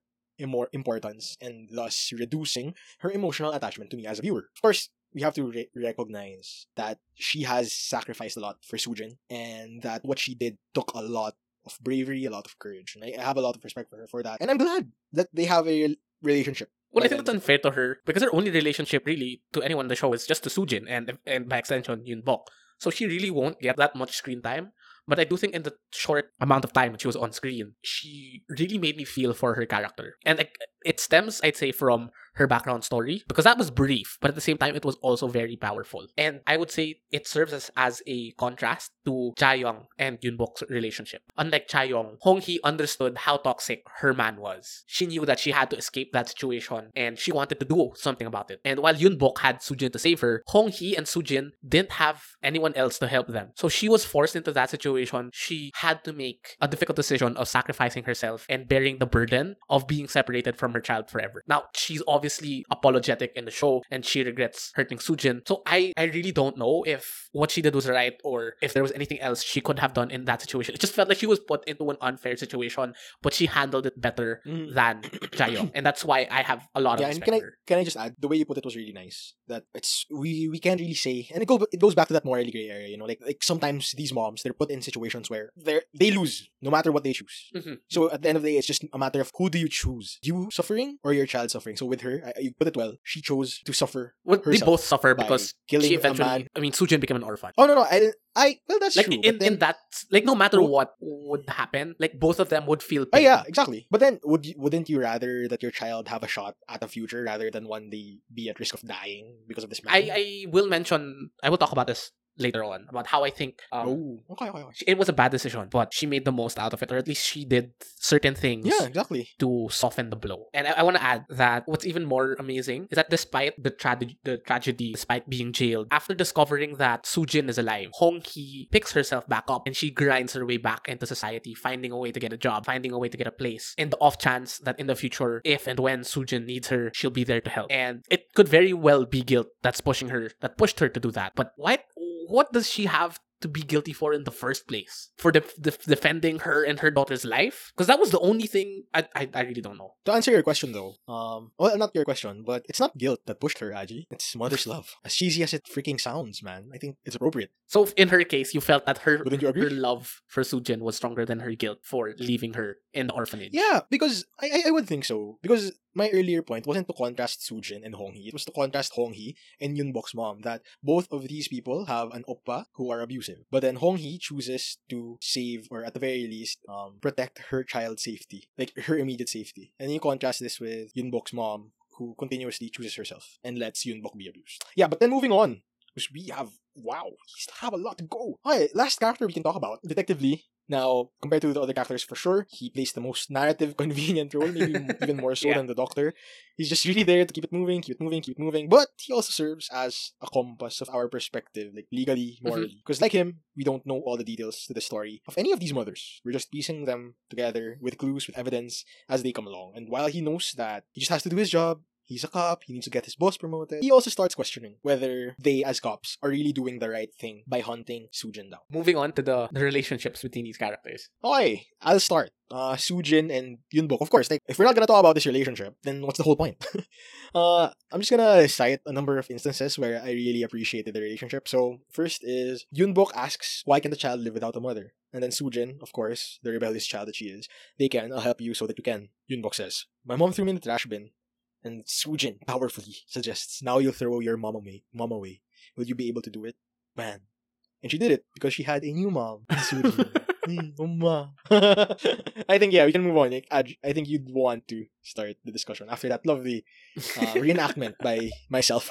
more importance and thus reducing her emotional attachment to me as a viewer. Of course, we have to re- recognize that she has sacrificed a lot for Sujin, and that what she did took a lot of bravery, a lot of courage, and I have a lot of respect for her for that. And I'm glad that they have a relationship. well, I think that's unfair to her because her only relationship really to anyone in the show is just to Sujin and and by extension Yun Bok. So she really won't get that much screen time. But I do think in the short amount of time she was on screen, she really made me feel for her character. And it stems, I'd say, from her background story because that was brief, but at the same time, it was also very powerful. And I would say it serves as, as a contrast to Jayong and Yun Bok's relationship. Unlike Jayong, Hong Hee understood how toxic her man was. She knew that she had to escape that situation and she wanted to do something about it. And while Yun Bok had Sujin to save her, Hong Hee and Sujin didn't have anyone else to help them. So she was forced into that situation. She had to make a difficult decision of sacrificing herself and bearing the burden of being separated from her child forever. Now, she's obviously apologetic in the show and she regrets hurting Sujin. So I, I really don't know if what she did was right or if there was anything else she could have done in that situation. It just felt like she was put into an unfair situation, but she handled it better Mhm. than Jayong. And that's why I have a lot of Yeah, and can I can I just add the way you put it was really nice. That it's we we can't really say, and it go it goes back to that morally gray area. You know, like like sometimes these moms they're put in situations where they they lose no matter what they choose. Mhm. So at the end of the day, it's just a matter of who do you choose, you suffering or your child suffering. So with her, I, you put it well. She chose to suffer. Well, they both suffer because killing she a man. I mean, Sujin became an orphan. Oh no no I didn't I well that's like true. in, then, in that, like no matter Oh. what would happen, like both of them would feel. Oh yeah, exactly. But then, would you, wouldn't you rather that your child have a shot at a future rather than one day be at risk of dying because of this? I I will mention. I will talk about this later on about how I think. Um, oh, okay, okay, okay. it was a bad decision, but she made the most out of it, or at least she did certain things. Yeah, exactly. to soften the blow. And I, I want to add that what's even more amazing is that despite the, tragedy, the tragedy, despite being jailed, after discovering that Sujin is alive, Hong Hee picks herself back up and she grinds her way back into society, finding a way to get a job, finding a way to get a place, in the off chance that in the future, if and when Sujin needs her, she'll be there to help. And it could very well be guilt that's pushing her, that pushed her to do that. But what, what does she have to be guilty for in the first place for def- def- defending her and her daughter's life because that was the only thing I, I I really don't know To answer your question though, um, well, not your question, but it's not guilt that pushed her, Aji. It's mother's love. As cheesy as it freaking sounds, man. I think it's appropriate. so in her case you felt that her her love for Sujin was stronger than her guilt for leaving her in the orphanage Yeah, because I, I would think so. Because my earlier point wasn't to contrast Sujin and Hong Hee. It was to contrast Hong Hee and Yunbok's mom. That both of these people have an oppa who are abusive. But then Hong Hee chooses to save, or at the very least, um, protect her child's safety. Like, her immediate safety. And you contrast this with Yunbok's mom, who continuously chooses herself and lets Yunbok be abused. Yeah, but then moving on. Because we have, wow, we still have a lot to go. Alright, last character we can talk about, Detective Lee. Now, compared to the other characters, for sure, he plays the most narrative convenient role, maybe even more so Yeah. than the Doctor. He's just really there to keep it moving, keep it moving, keep it moving. But he also serves as a compass of our perspective, like legally, mm-hmm. morally. Because like him, we don't know all the details to the story of any of these mothers. We're just piecing them together with clues, with evidence as they come along. And while he knows that he just has to do his job, He's a cop, he needs to get his boss promoted. He also starts questioning whether they, as cops, are really doing the right thing by hunting Sujin down. moving on to the, the relationships between these characters Okay, I'll start. Uh, Sujin and Yunbok. Of course, like, if we're not gonna talk about this relationship, then what's the whole point? uh, I'm just gonna cite a number of instances where I really appreciated the relationship. So, first is Yunbok asks, why can the child live without a mother? And then Sujin, of course, the rebellious child that she is, they can, I'll help you so that you can. Yunbok says, my mom threw me in the trash bin. And Sujin powerfully suggests, now you'll throw your mom away. Mom away. Will you be able to do it? Man. And she did it because she had a new mom. Sujin. Mm, I think yeah, we can move on. I think you'd want to start the discussion after that lovely uh, reenactment by myself.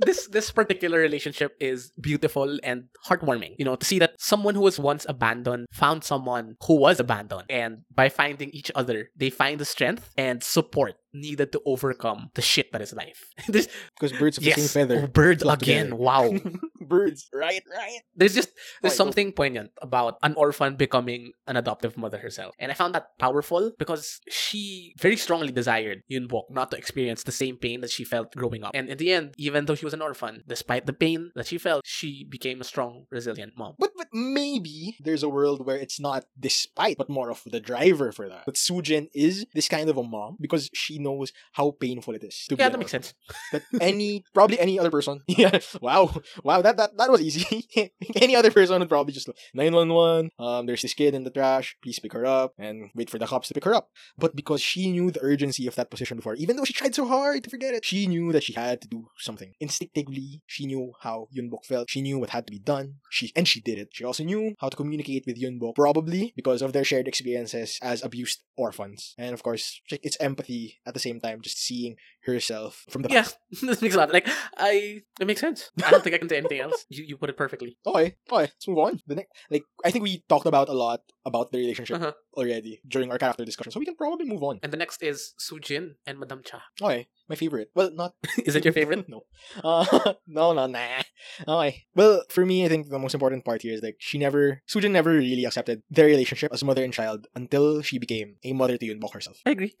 this this particular relationship is beautiful and heartwarming. You know, to see that someone who was once abandoned found someone who was abandoned, and by finding each other, they find the strength and support needed to overcome the shit that is life. Because birds of the same feather. oh, birds again. together. Wow. birds, right, right. There's just there's Alright, go. something poignant about an orphan becoming an adoptive mother herself. And I found that powerful because she very strongly desired Yunbok not to experience the same pain that she felt growing up. And in the end, even though she was an orphan, despite the pain that she felt, she became a strong, resilient mom. But but maybe there's a world where it's not despite, but more of the driver for that. But Sujin is this kind of a mom because she knows how painful it is to Yeah, be that makes sense. that any probably any other person yeah wow wow that that, that was easy. Any other person would probably just 911 um there's this kid in the trash please pick her up and wait for the cops to pick her up. But because she knew the urgency of that position before even though she tried so hard to forget it she knew that she had to do something. Instinctively she knew how Yunbok felt. She knew what had to be done. She and she did it. She also knew how to communicate with Yunbok probably because of their shared experiences as abused orphans. And of course it's empathy at the same time just seeing herself from the Yeah, this makes a lot. Like I, it makes sense. I don't think I can say anything else. You you put it perfectly. Okay, okay, let's move on. The next, like, I think we talked about a lot about the relationship Uh-huh. already during our character discussion, so we can probably move on. And the next is Sujin and Madame Cha. Okay, my favorite. Well, not. Is it your favorite? no. Uh, no, no, nah. Okay. Well, for me, I think the most important part here is like she never, Sujin never really accepted their relationship as mother and child until she became a mother to Yunbok herself. I agree.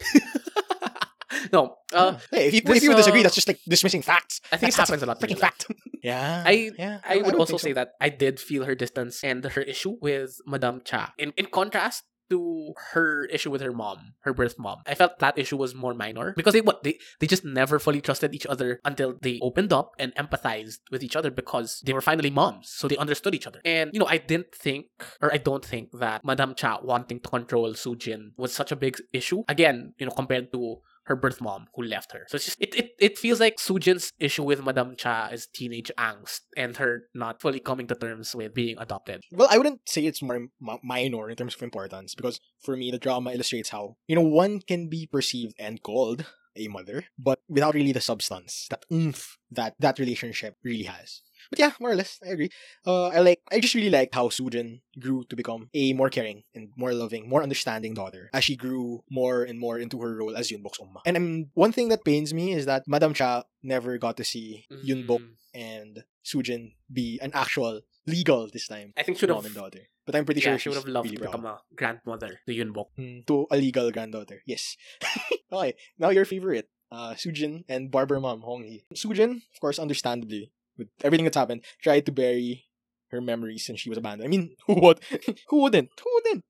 No, uh, hey, if you, if you disagree, uh, that's just like dismissing facts. I think it That's- happens a lot. in Freaking fact. yeah. I- yeah. I would don't also so. say that I did feel her distance and her issue with Madame Cha. In in contrast to her issue with her mom, her birth mom. I felt that issue was more minor because they what they they just never fully trusted each other until they opened up and empathized with each other because they were finally moms, so they understood each other. And you know, I didn't think or I don't think that Madame Cha wanting to control Sujin was such a big issue. Again, you know, compared to her birth mom who left her. So it's just it, it, it feels like Sujin's issue with Madame Cha is teenage angst and her not fully coming to terms with being adopted. Well, I wouldn't say it's more mi- minor in terms of importance because for me, the drama illustrates how, you know, one can be perceived and called a mother, but without really the substance, that oomph that that relationship really has. But yeah, more or less, I agree. Uh, I like, I just really liked how Sujin grew to become a more caring and more loving, more understanding daughter as she grew more and more into her role as Yunbok's umma. And um, one thing that pains me is that Madame Cha never got to see Yunbok Mm. and Sujin be an actual legal this time I think should mom have and daughter. But I'm pretty yeah, sure she would have loved really to proud. become a grandmother to Yunbok. Mm, to a legal granddaughter. Yes. okay, now your favorite. Uh, Sujin and barber mom, Hong-hee. Sujin, of course, understandably, with everything that's happened, tried to bury her memories since she was abandoned. I mean, who would? who wouldn't? Who wouldn't?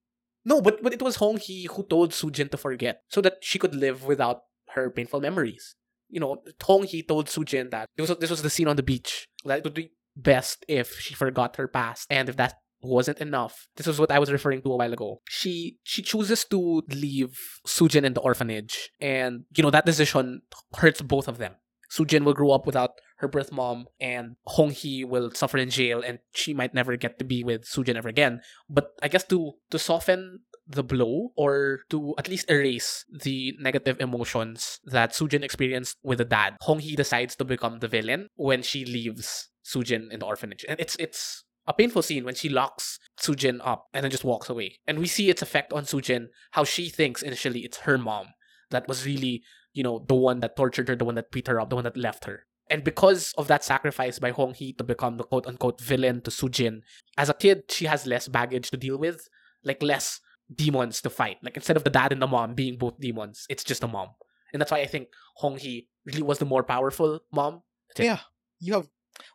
No, but but it was Hong Hee who told Sujin to forget so that she could live without her painful memories. You know, Hong Hee told Sujin that this was this was the scene on the beach that it would be best if she forgot her past, and if that wasn't enough, this is what I was referring to a while ago. She she chooses to leave Sujin in the orphanage, and you know that decision hurts both of them. Sujin will grow up without her birth mom, and Hong Hee will suffer in jail, and she might never get to be with Sujin ever again. But I guess to to soften the blow or to at least erase the negative emotions that Sujin experienced with the dad, Hong Hee decides to become the villain when she leaves Sujin in the orphanage. And it's it's a painful scene when she locks Sujin up and then just walks away. And we see its effect on Sujin, how she thinks initially it's her mom that was really, you know, the one that tortured her, the one that beat her up, the one that left her. And because of that sacrifice by Hong Hee to become the quote unquote villain to Sujin, as a kid, she has less baggage to deal with, like less demons to fight. Like instead of the dad and the mom being both demons, it's just the mom. And that's why I think Hong Hee really was the more powerful mom. Yeah, you have.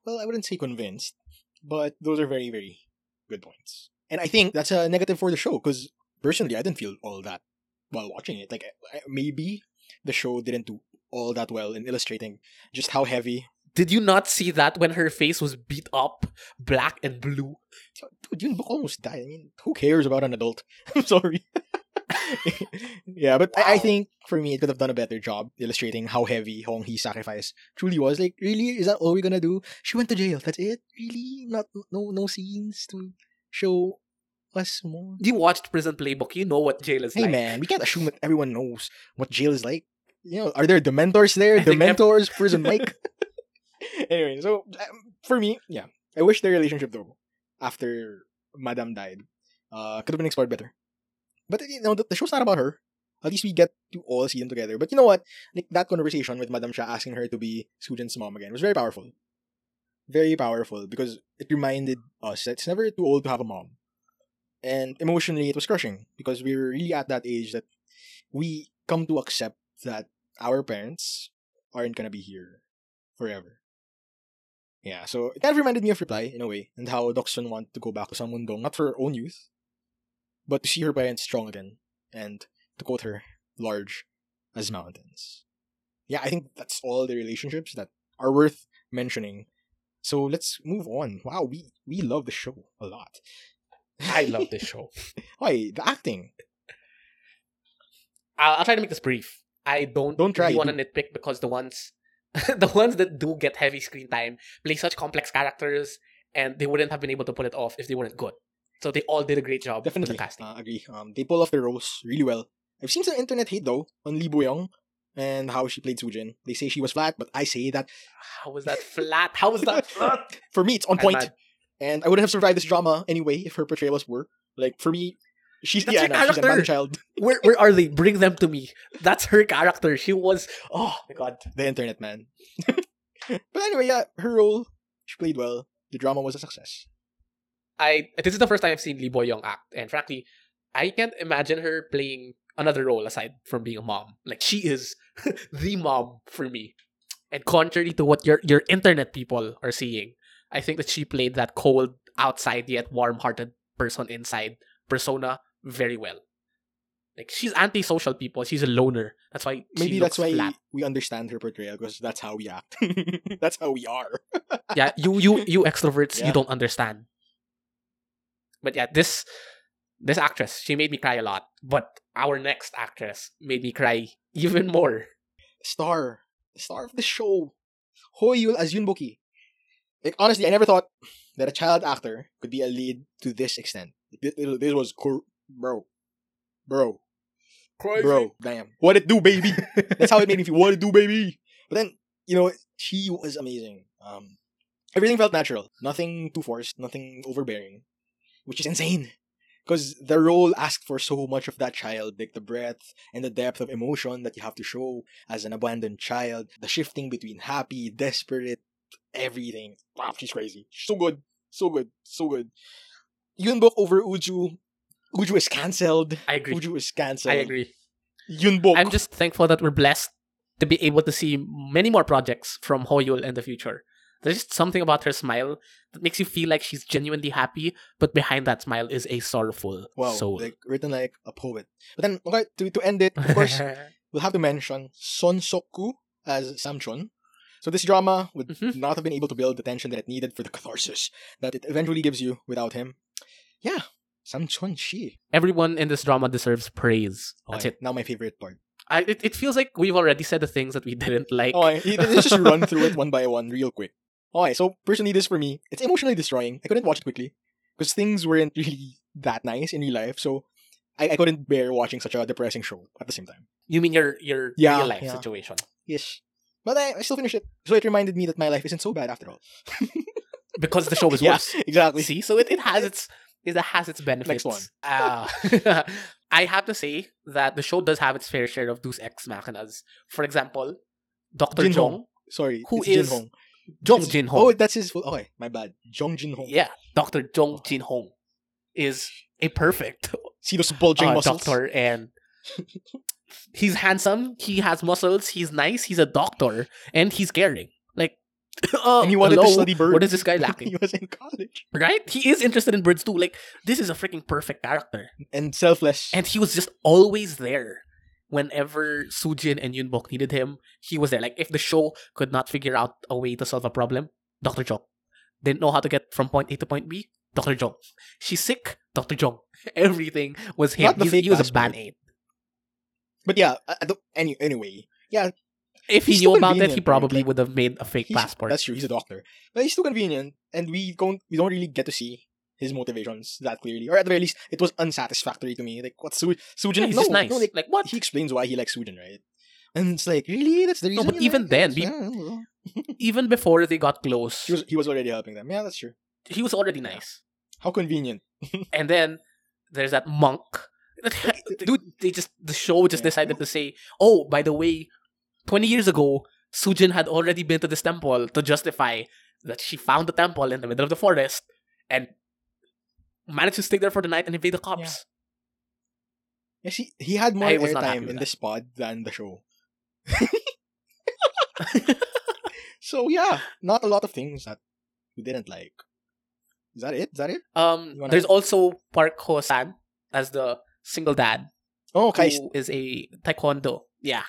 Well, I wouldn't say convinced, but those are very, very good points. And I think that's a negative for the show because personally, I didn't feel all that while watching it. Like maybe the show didn't do all that well in illustrating just how heavy. Did you not see that when her face was beat up, black and blue? Dude, Yun almost died. I mean, who cares about an adult? I'm sorry. yeah, but I, I think for me, it could have done a better job illustrating how heavy Hong Hee's sacrifice truly was. Like, really, is that all we're gonna do? She went to jail. That's it. Really, not no no scenes to show us more. You watched Prison Playbook. You know what jail is Hey like. man, we can't assume that everyone knows what jail is like. You know, are there dementors there? I think ev- Dementors, prison Mike. anyway, so um, for me, yeah, I wish their relationship though after Madame died uh could have been explored better. But you know, the, the show's not about her. At least we get to all see them together. But you know what? Like that conversation with Madame Cha asking her to be Sujin's mom again was very powerful. Very powerful because it reminded us that it's never too old to have a mom. And emotionally, it was crushing because we were really at that age that we come to accept that our parents aren't gonna be here forever. Yeah, so it kind of reminded me of Reply in a way, and how Doksun wanted to go back to Samundong, not for her own youth, but to see her parents strong again, and to quote her, large as mountains. Yeah, I think that's all the relationships that are worth mentioning. So let's move on. Wow, we we love the show a lot. I love this show. Why the acting? I'll, I'll try to make this brief. I don't Don't try, really want to nitpick because the ones the ones that do get heavy screen time play such complex characters and they wouldn't have been able to pull it off if they weren't good. So they all did a great job Definitely, the casting. uh, agree. Um, they pull off their roles really well. I've seen some internet hate though on Lee Boyoung and how she played Sujin. They say she was flat, but I say that How was that flat? How was that flat? for me it's on point. And I wouldn't have survived this drama anyway if her portrayals were like for me. She's That's yeah, her no, she's a character. child. Where where are they? Bring them to me. That's her character. She was oh my god. The internet man. but anyway, yeah, her role she played well. The drama was a success. I this is the first time I've seen Lee Boyoung act, and frankly, I can't imagine her playing another role aside from being a mom. Like she is the mom for me. And contrary to what your your internet people are seeing, I think that she played that cold outside yet warm-hearted person inside persona very well. Like she's antisocial people. She's a loner. That's why Maybe that's why flat. we understand her portrayal because that's how we act. that's how we are. yeah, you you you extroverts, Yeah. you don't understand. But yeah, this this actress, she made me cry a lot. But our next actress made me cry even more. Star, the star of the show, Hoyul as Yunboki. Like honestly, I never thought that a child actor could be a lead to this extent. This was bro, bro, bro. Damn, what it do, baby? That's how it made me feel. What it do, baby? But then you know she was amazing. Um, everything felt natural. Nothing too forced. Nothing overbearing, which is insane. Because the role asked for so much of that child, like the breadth and the depth of emotion that you have to show as an abandoned child, the shifting between happy, desperate, everything. Wow, she's crazy. So good. So good. So good. Yunbok over Uju. Uju is cancelled. I agree. Uju is cancelled. I agree. Yunbok. I'm just thankful that we're blessed to be able to see many more projects from Hoyul in the future. There's just something about her smile that makes you feel like she's genuinely happy, but behind that smile is a sorrowful Wow, soul. like written like a poet. But then, okay, to, to end it, of course, we'll have to mention Son Sokku as Samchon. So this drama would Mhm. not have been able to build the tension that it needed for the catharsis that it eventually gives you without him. Yeah, Samchon Shi. Everyone in this drama deserves praise. Oh, That's Okay, it. Now my favorite part. I, it. It feels like we've already said the things that we didn't like. Oh, okay, let's just run through it one by one real quick. Oh, okay, so personally, this for me, it's emotionally destroying. I couldn't watch it quickly because things weren't really that nice in real life. So I, I couldn't bear watching such a depressing show at the same time. You mean your your Yeah, real life yeah. situation? Yes. But I, I still finished it. So it reminded me that my life isn't so bad after all. Because the show is Yeah, worse. exactly. See, so it, it has its it has its benefits. one. Uh, I have to say that the show does have its fair share of Deus Ex Machinas. For example, Doctor Jin Jong, Hong. Sorry, Who it's Jin Hong. Jong Jin Hong. Oh, that's his. Okay, my bad. Jong Jin Hong. yeah, Doctor Jong Jin Hong is a perfect See those bulging uh, muscles? doctor, and he's handsome. He has muscles. He's nice. He's a doctor, and he's caring. Uh, And he wanted hello? to study birds. What is this guy lacking? he was in college. right? He is interested in birds too. Like, this is a freaking perfect character. And selfless. And he was just always there. Whenever Sujin and Yunbok needed him, he was there. Like if the show could not figure out a way to solve a problem, Dr. Jong. Didn't know how to get from point A to point B, Dr. Jong. She's sick, Dr. Jong. Everything was him. The he was a band aid. but yeah, I anyway. Yeah, If he knew about it, he probably like, would have made a fake passport. that's true. He's a doctor. But he's too convenient. And we don't, we don't really get to see his motivations that clearly. Or at the very least, it was unsatisfactory to me. Like, what's Su- Sujin? Yeah, he's no, just nice. no, like, like what? he explains why he likes Sujin, right? And it's like, really? That's the reason. No, but even like then, Yeah. Even before they got close, he was he was already helping them. Yeah, that's true. he was already nice. How convenient. and then there's that monk. Dude, they just the show just Yeah. decided to say, "Oh, by the way, 20 years ago, Sujin had already been to this temple to justify that she found the temple in the middle of the forest and managed to stay there for the night and evade the cops." Yeah, see, he had more airtime in this pod than the show. so yeah, not a lot of things that we didn't like. Is that it? Is that it? Um, there's also Park Ho San as the single dad Oh, Kai. who is a taekwondo. Yeah,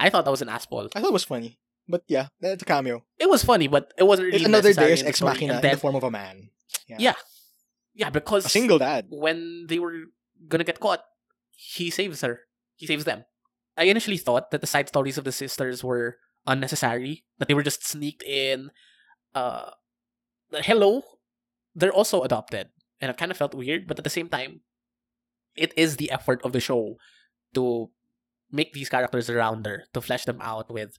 I thought that was an asshole. I thought it was funny, but yeah, that's a cameo. It was funny, but it wasn't really It's another Deus Ex story. Machina And in the form of a man. Yeah. yeah, because A single dad. when they were gonna get caught, he saves her. He saves them. I initially thought that the side stories of the sisters were unnecessary, that they were just sneaked in. Uh, hello, they're also adopted, and it kind of felt weird. But at the same time, it is the effort of the show to make these characters rounder, to flesh them out with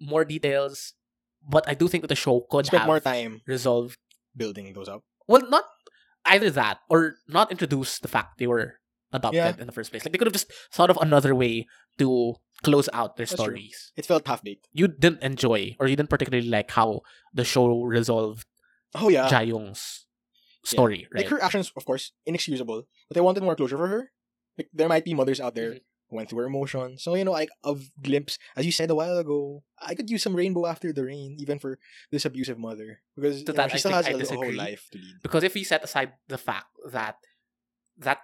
more details. But I do think that the show could Spend have more time resolved building those up. well, not either that or not introduce the fact they were adopted Yeah. in the first place. Like they could have just thought of another way to close out their That's true. stories. It felt half baked. You didn't enjoy or you didn't particularly like how the show resolved Oh yeah, Jayong's story, right? like her actions, of course, inexcusable. But I wanted more closure for her. Like there might be mothers out there Mhm. who went through her emotions. So you know, like a glimpse, as you said a while ago, I could use some rainbow after the rain, even for this abusive mother, because To you know, that, she I still has I a, a, whole life to lead. because if we set aside the fact that that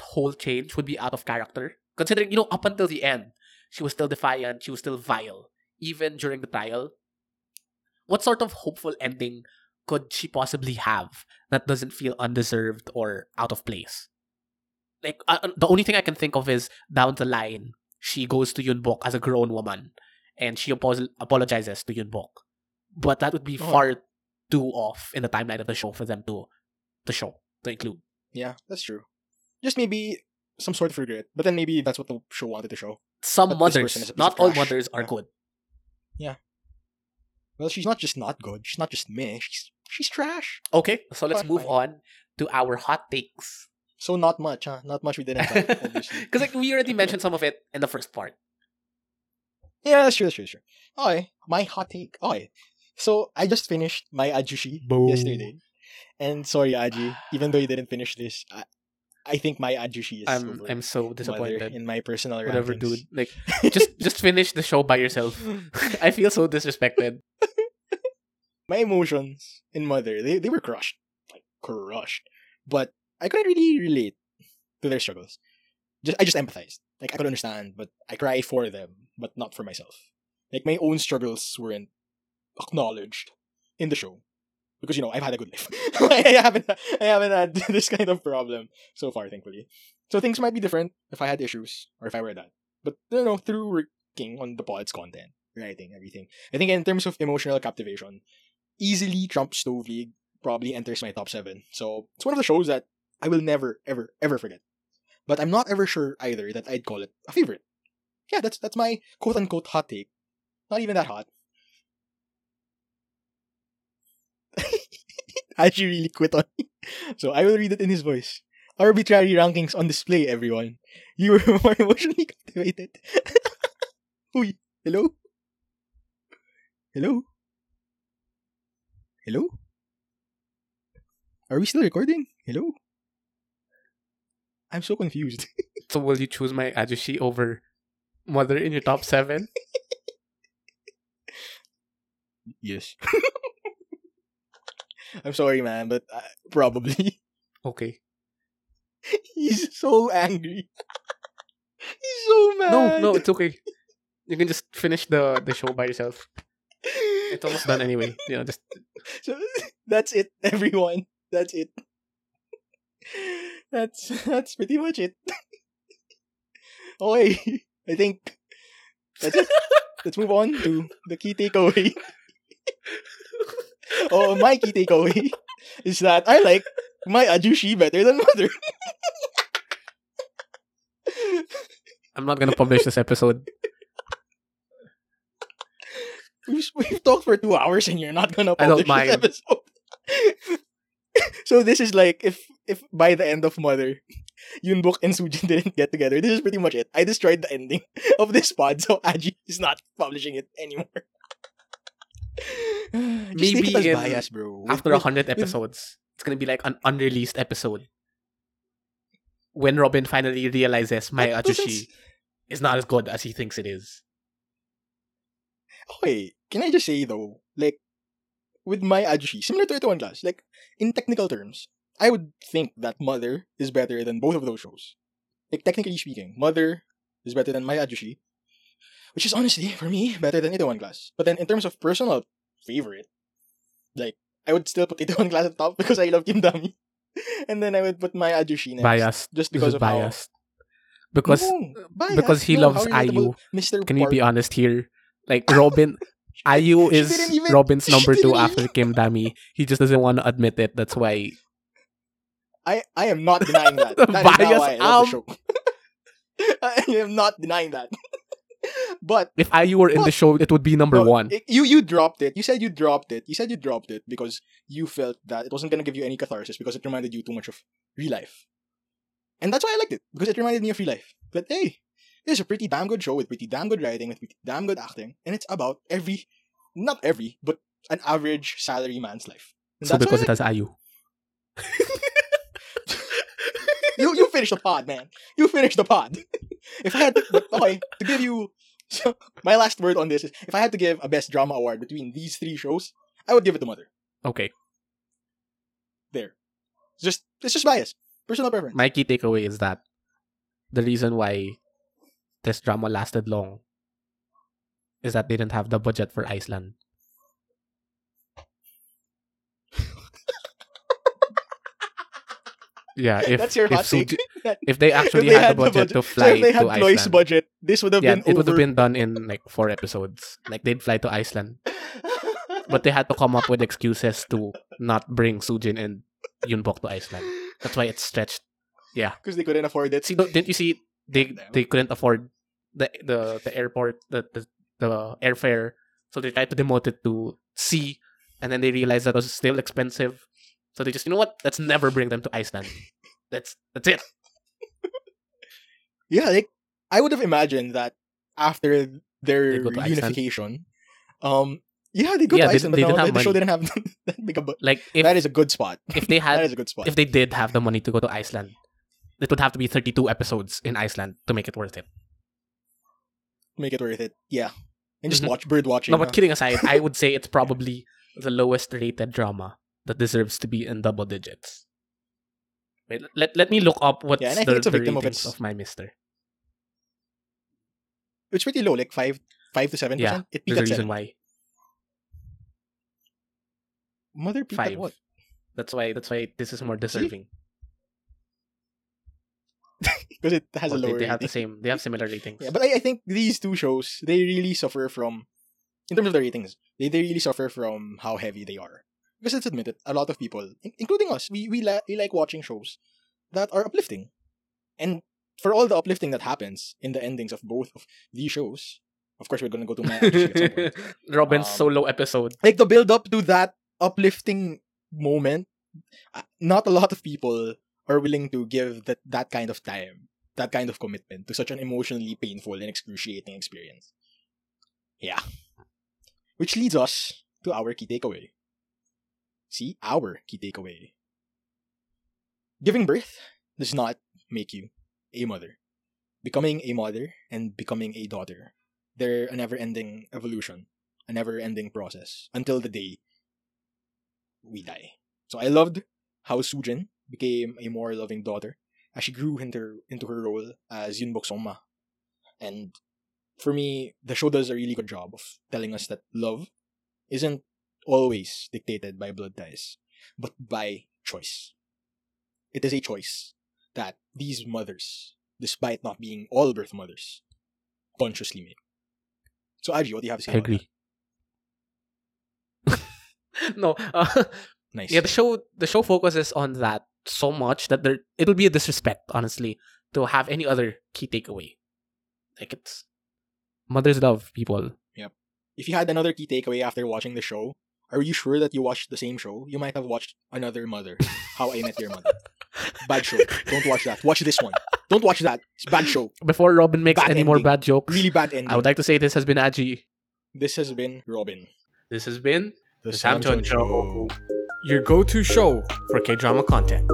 whole change would be out of character. Considering, you know, up until the end, she was still defiant, she was still vile, even during the trial. What sort of hopeful ending could she possibly have that doesn't feel undeserved or out of place? Like, uh, uh, the only thing I can think of is down the line, she goes to Yunbok as a grown woman and she apo- apologizes to Yunbok. But that would be Oh. far too off in the timeline of the show for them to to show to include. Yeah, that's true. Just maybe some sort of regret, but then maybe that's what the show wanted to show. Some person mothers, is a piece not all mothers are Yeah. good. Yeah. Well, she's not just not good. She's not just meh. She's she's trash. Okay, so let's move fine. on to our hot takes. So not much, huh? Not much we didn't talk. Because like we already mentioned some of it in the first part. Yeah, that's true, that's true, that's. Okay, my hot take. Okay. So I just finished my Ajushi Boo. yesterday. And sorry, Aji, even though you didn't finish this, I, I think my Ajushi is I'm over I'm so disappointed. in my personal Whatever, rankings. dude. Like just just finish the show by yourself. I feel so disrespected. my emotions in Mother, they, they were crushed. Like crushed. But I couldn't really relate to their struggles. Just I just empathized. Like I could understand, but I cry for them, but not for myself. Like my own struggles weren't acknowledged in the show. Because you know, I've had a good life. I haven't I haven't had this kind of problem so far, thankfully. So things might be different if I had issues or if I were that. But you know, through working on the pod's content, writing, everything. I think in terms of emotional captivation, easily Trump Stove League probably enters my top seven. So it's one of the shows that I will never, ever, ever forget. But I'm not ever sure either that I'd call it a favorite. Yeah, that's that's my quote unquote hot take. Not even that hot. I actually, really quit on. So I will read it in his voice. Arbitrary rankings on display, everyone. You were more emotionally captivated. Uy, hello? Hello? Hello? Are we still recording? Hello? I'm so confused. So will you choose my Ajushi over Mother in your top seven? yes. I'm sorry, man, but uh, probably. Okay. He's so angry. He's so mad. No, no, it's okay. You can just finish the the show by yourself. It's almost done anyway. You know, just So that's it, everyone. That's it. That's that's pretty much it. okay, I think that's it. Let's move on to the key takeaway. oh, my key takeaway is that I like my Ajushi better than Mother. I'm not gonna publish this episode. We've, we've talked for two hours and you're not gonna I don't publish this episode. so this is like if if by the end of Mother, Yunbok and Sujin didn't get together, this is pretty much it. I destroyed the ending of this pod, so Aji is not publishing it anymore. Maybe in- bias, bro. After a with- hundred episodes, it's gonna be like an unreleased episode. When Robin finally realizes my Ajushi is not as good as he thinks it is. Oh, okay, can I just say though, like with my Ajushi, similar to Itaewon Class, like in technical terms, I would think that Mother is better than both of those shows. Like technically speaking, Mother is better than my Ajushi, which is honestly for me better than Itaewon Class. But then in terms of personal favorite, like I would still put Itaewon Class at top because I love Kim Dami, and then I would put my Ajushi next, Biased. just because of biased. how Because No, biased, because he no, loves IU. Mr. can we be honest here? Like Robin IU She is even- Robin's number two after Kim Dami. He just doesn't want to admit it. That's why I, I am not denying that. That Bias, I um. I am not denying that. but if IU were in the show, it would be number no, one. it- you you dropped it. You said you dropped it. You said you dropped it because you felt that it wasn't gonna give you any catharsis because it reminded you too much of real life. And that's why I liked it because it reminded me of real life. But hey, it's a pretty damn good show with pretty damn good writing, with pretty damn good acting, and it's about every, not every, but an average salary man's life. And so because it has IU. you you finish the pod, man. You finish the pod. if I had to, okay to give you so, my last word on this is if I had to give a best drama award between these three shows, I would give it to Mother. Okay. There, it's just it's just bias. Personal preference. My key takeaway is that the reason why this drama lasted long is that they didn't have the budget for Iceland. yeah, if That's your if, hot. Suji- That- if they actually they had, the budget, to fly so if they had to Lois Iceland, budget, this would have yeah, been it would have been done in like four episodes. Like they'd fly to Iceland, but they had to come up with excuses to not bring Sujin and Yunbok to Iceland. That's why it's stretched. Yeah, because they couldn't afford it. See, didn't you see? They they couldn't afford the the the airport the the, the airfare, so they tried to demote it to C, and then they realized that was still expensive. So they just you know what? Let's never bring them to Iceland. That's that's it. Yeah, like I would have imagined that after their They go to Iceland. unification, um, yeah, they go Yeah, to they- Iceland, they but didn't no, have the show money. didn't have that big a bu- Like if That is a good spot. if they had is a good spot. if they did have the money to go to Iceland, it would have to be thirty two episodes in Iceland to make it worth it. Make it worth it. Yeah, and just Mhm. watch bird watching. No, but kidding aside, I would say it's probably the lowest rated drama that deserves to be in double digits. Wait, let, let me look up what's Yeah, and I the, think it's a the victim of its- of my mister. it's pretty low, like five, five to seven Yeah, percent. It peaked at reason seven. why. Mother peaked Five. what? That's why that's why this is more deserving. Because it has Well, a they, lower. they have the same they have similar ratings. Yeah, but I, I think these two shows they really suffer from, in terms of the ratings, they, they really suffer from how heavy they are. Because let's admit it, a lot of people, in- including us, we we, la- we like watching shows that are uplifting, and for all the uplifting that happens in the endings of both of these shows, of course we're gonna go to my at some point. Robin's Um, solo episode. like the build up to that uplifting moment uh, not a lot of people are willing to give that that kind of time that kind of commitment to such an emotionally painful and excruciating experience. Yeah. Which leads us to our key takeaway. See our key takeaway. Giving birth does not make you a mother. Becoming a mother and becoming a daughter. They're a never-ending evolution a never-ending process until the day we die. So I loved how Sujin became a more loving daughter as she grew into into her role as Yunbok Songma. And for me, the show does a really good job of telling us that love isn't always dictated by blood ties, but by choice. It is a choice that these mothers, despite not being all birth mothers, consciously make. So Aji, what do you have to say I agree. no, uh. Nice. yeah, the show the show focuses on that so much that there it'll be a disrespect, honestly, to have any other key takeaway. Like it's mothers love people. Yep. If you had another key takeaway after watching the show, are you sure that you watched the same show? You might have watched another mother. How I Met Your Mother. Bad show. Don't watch that. Watch this one. Don't watch that. It's a bad show. Before Robin makes Bad any more bad jokes, Really bad ending. I would like to say this has been Aji. This has been Robin. This has been The Samchon Samchon Show. Your go-to show for K-drama content.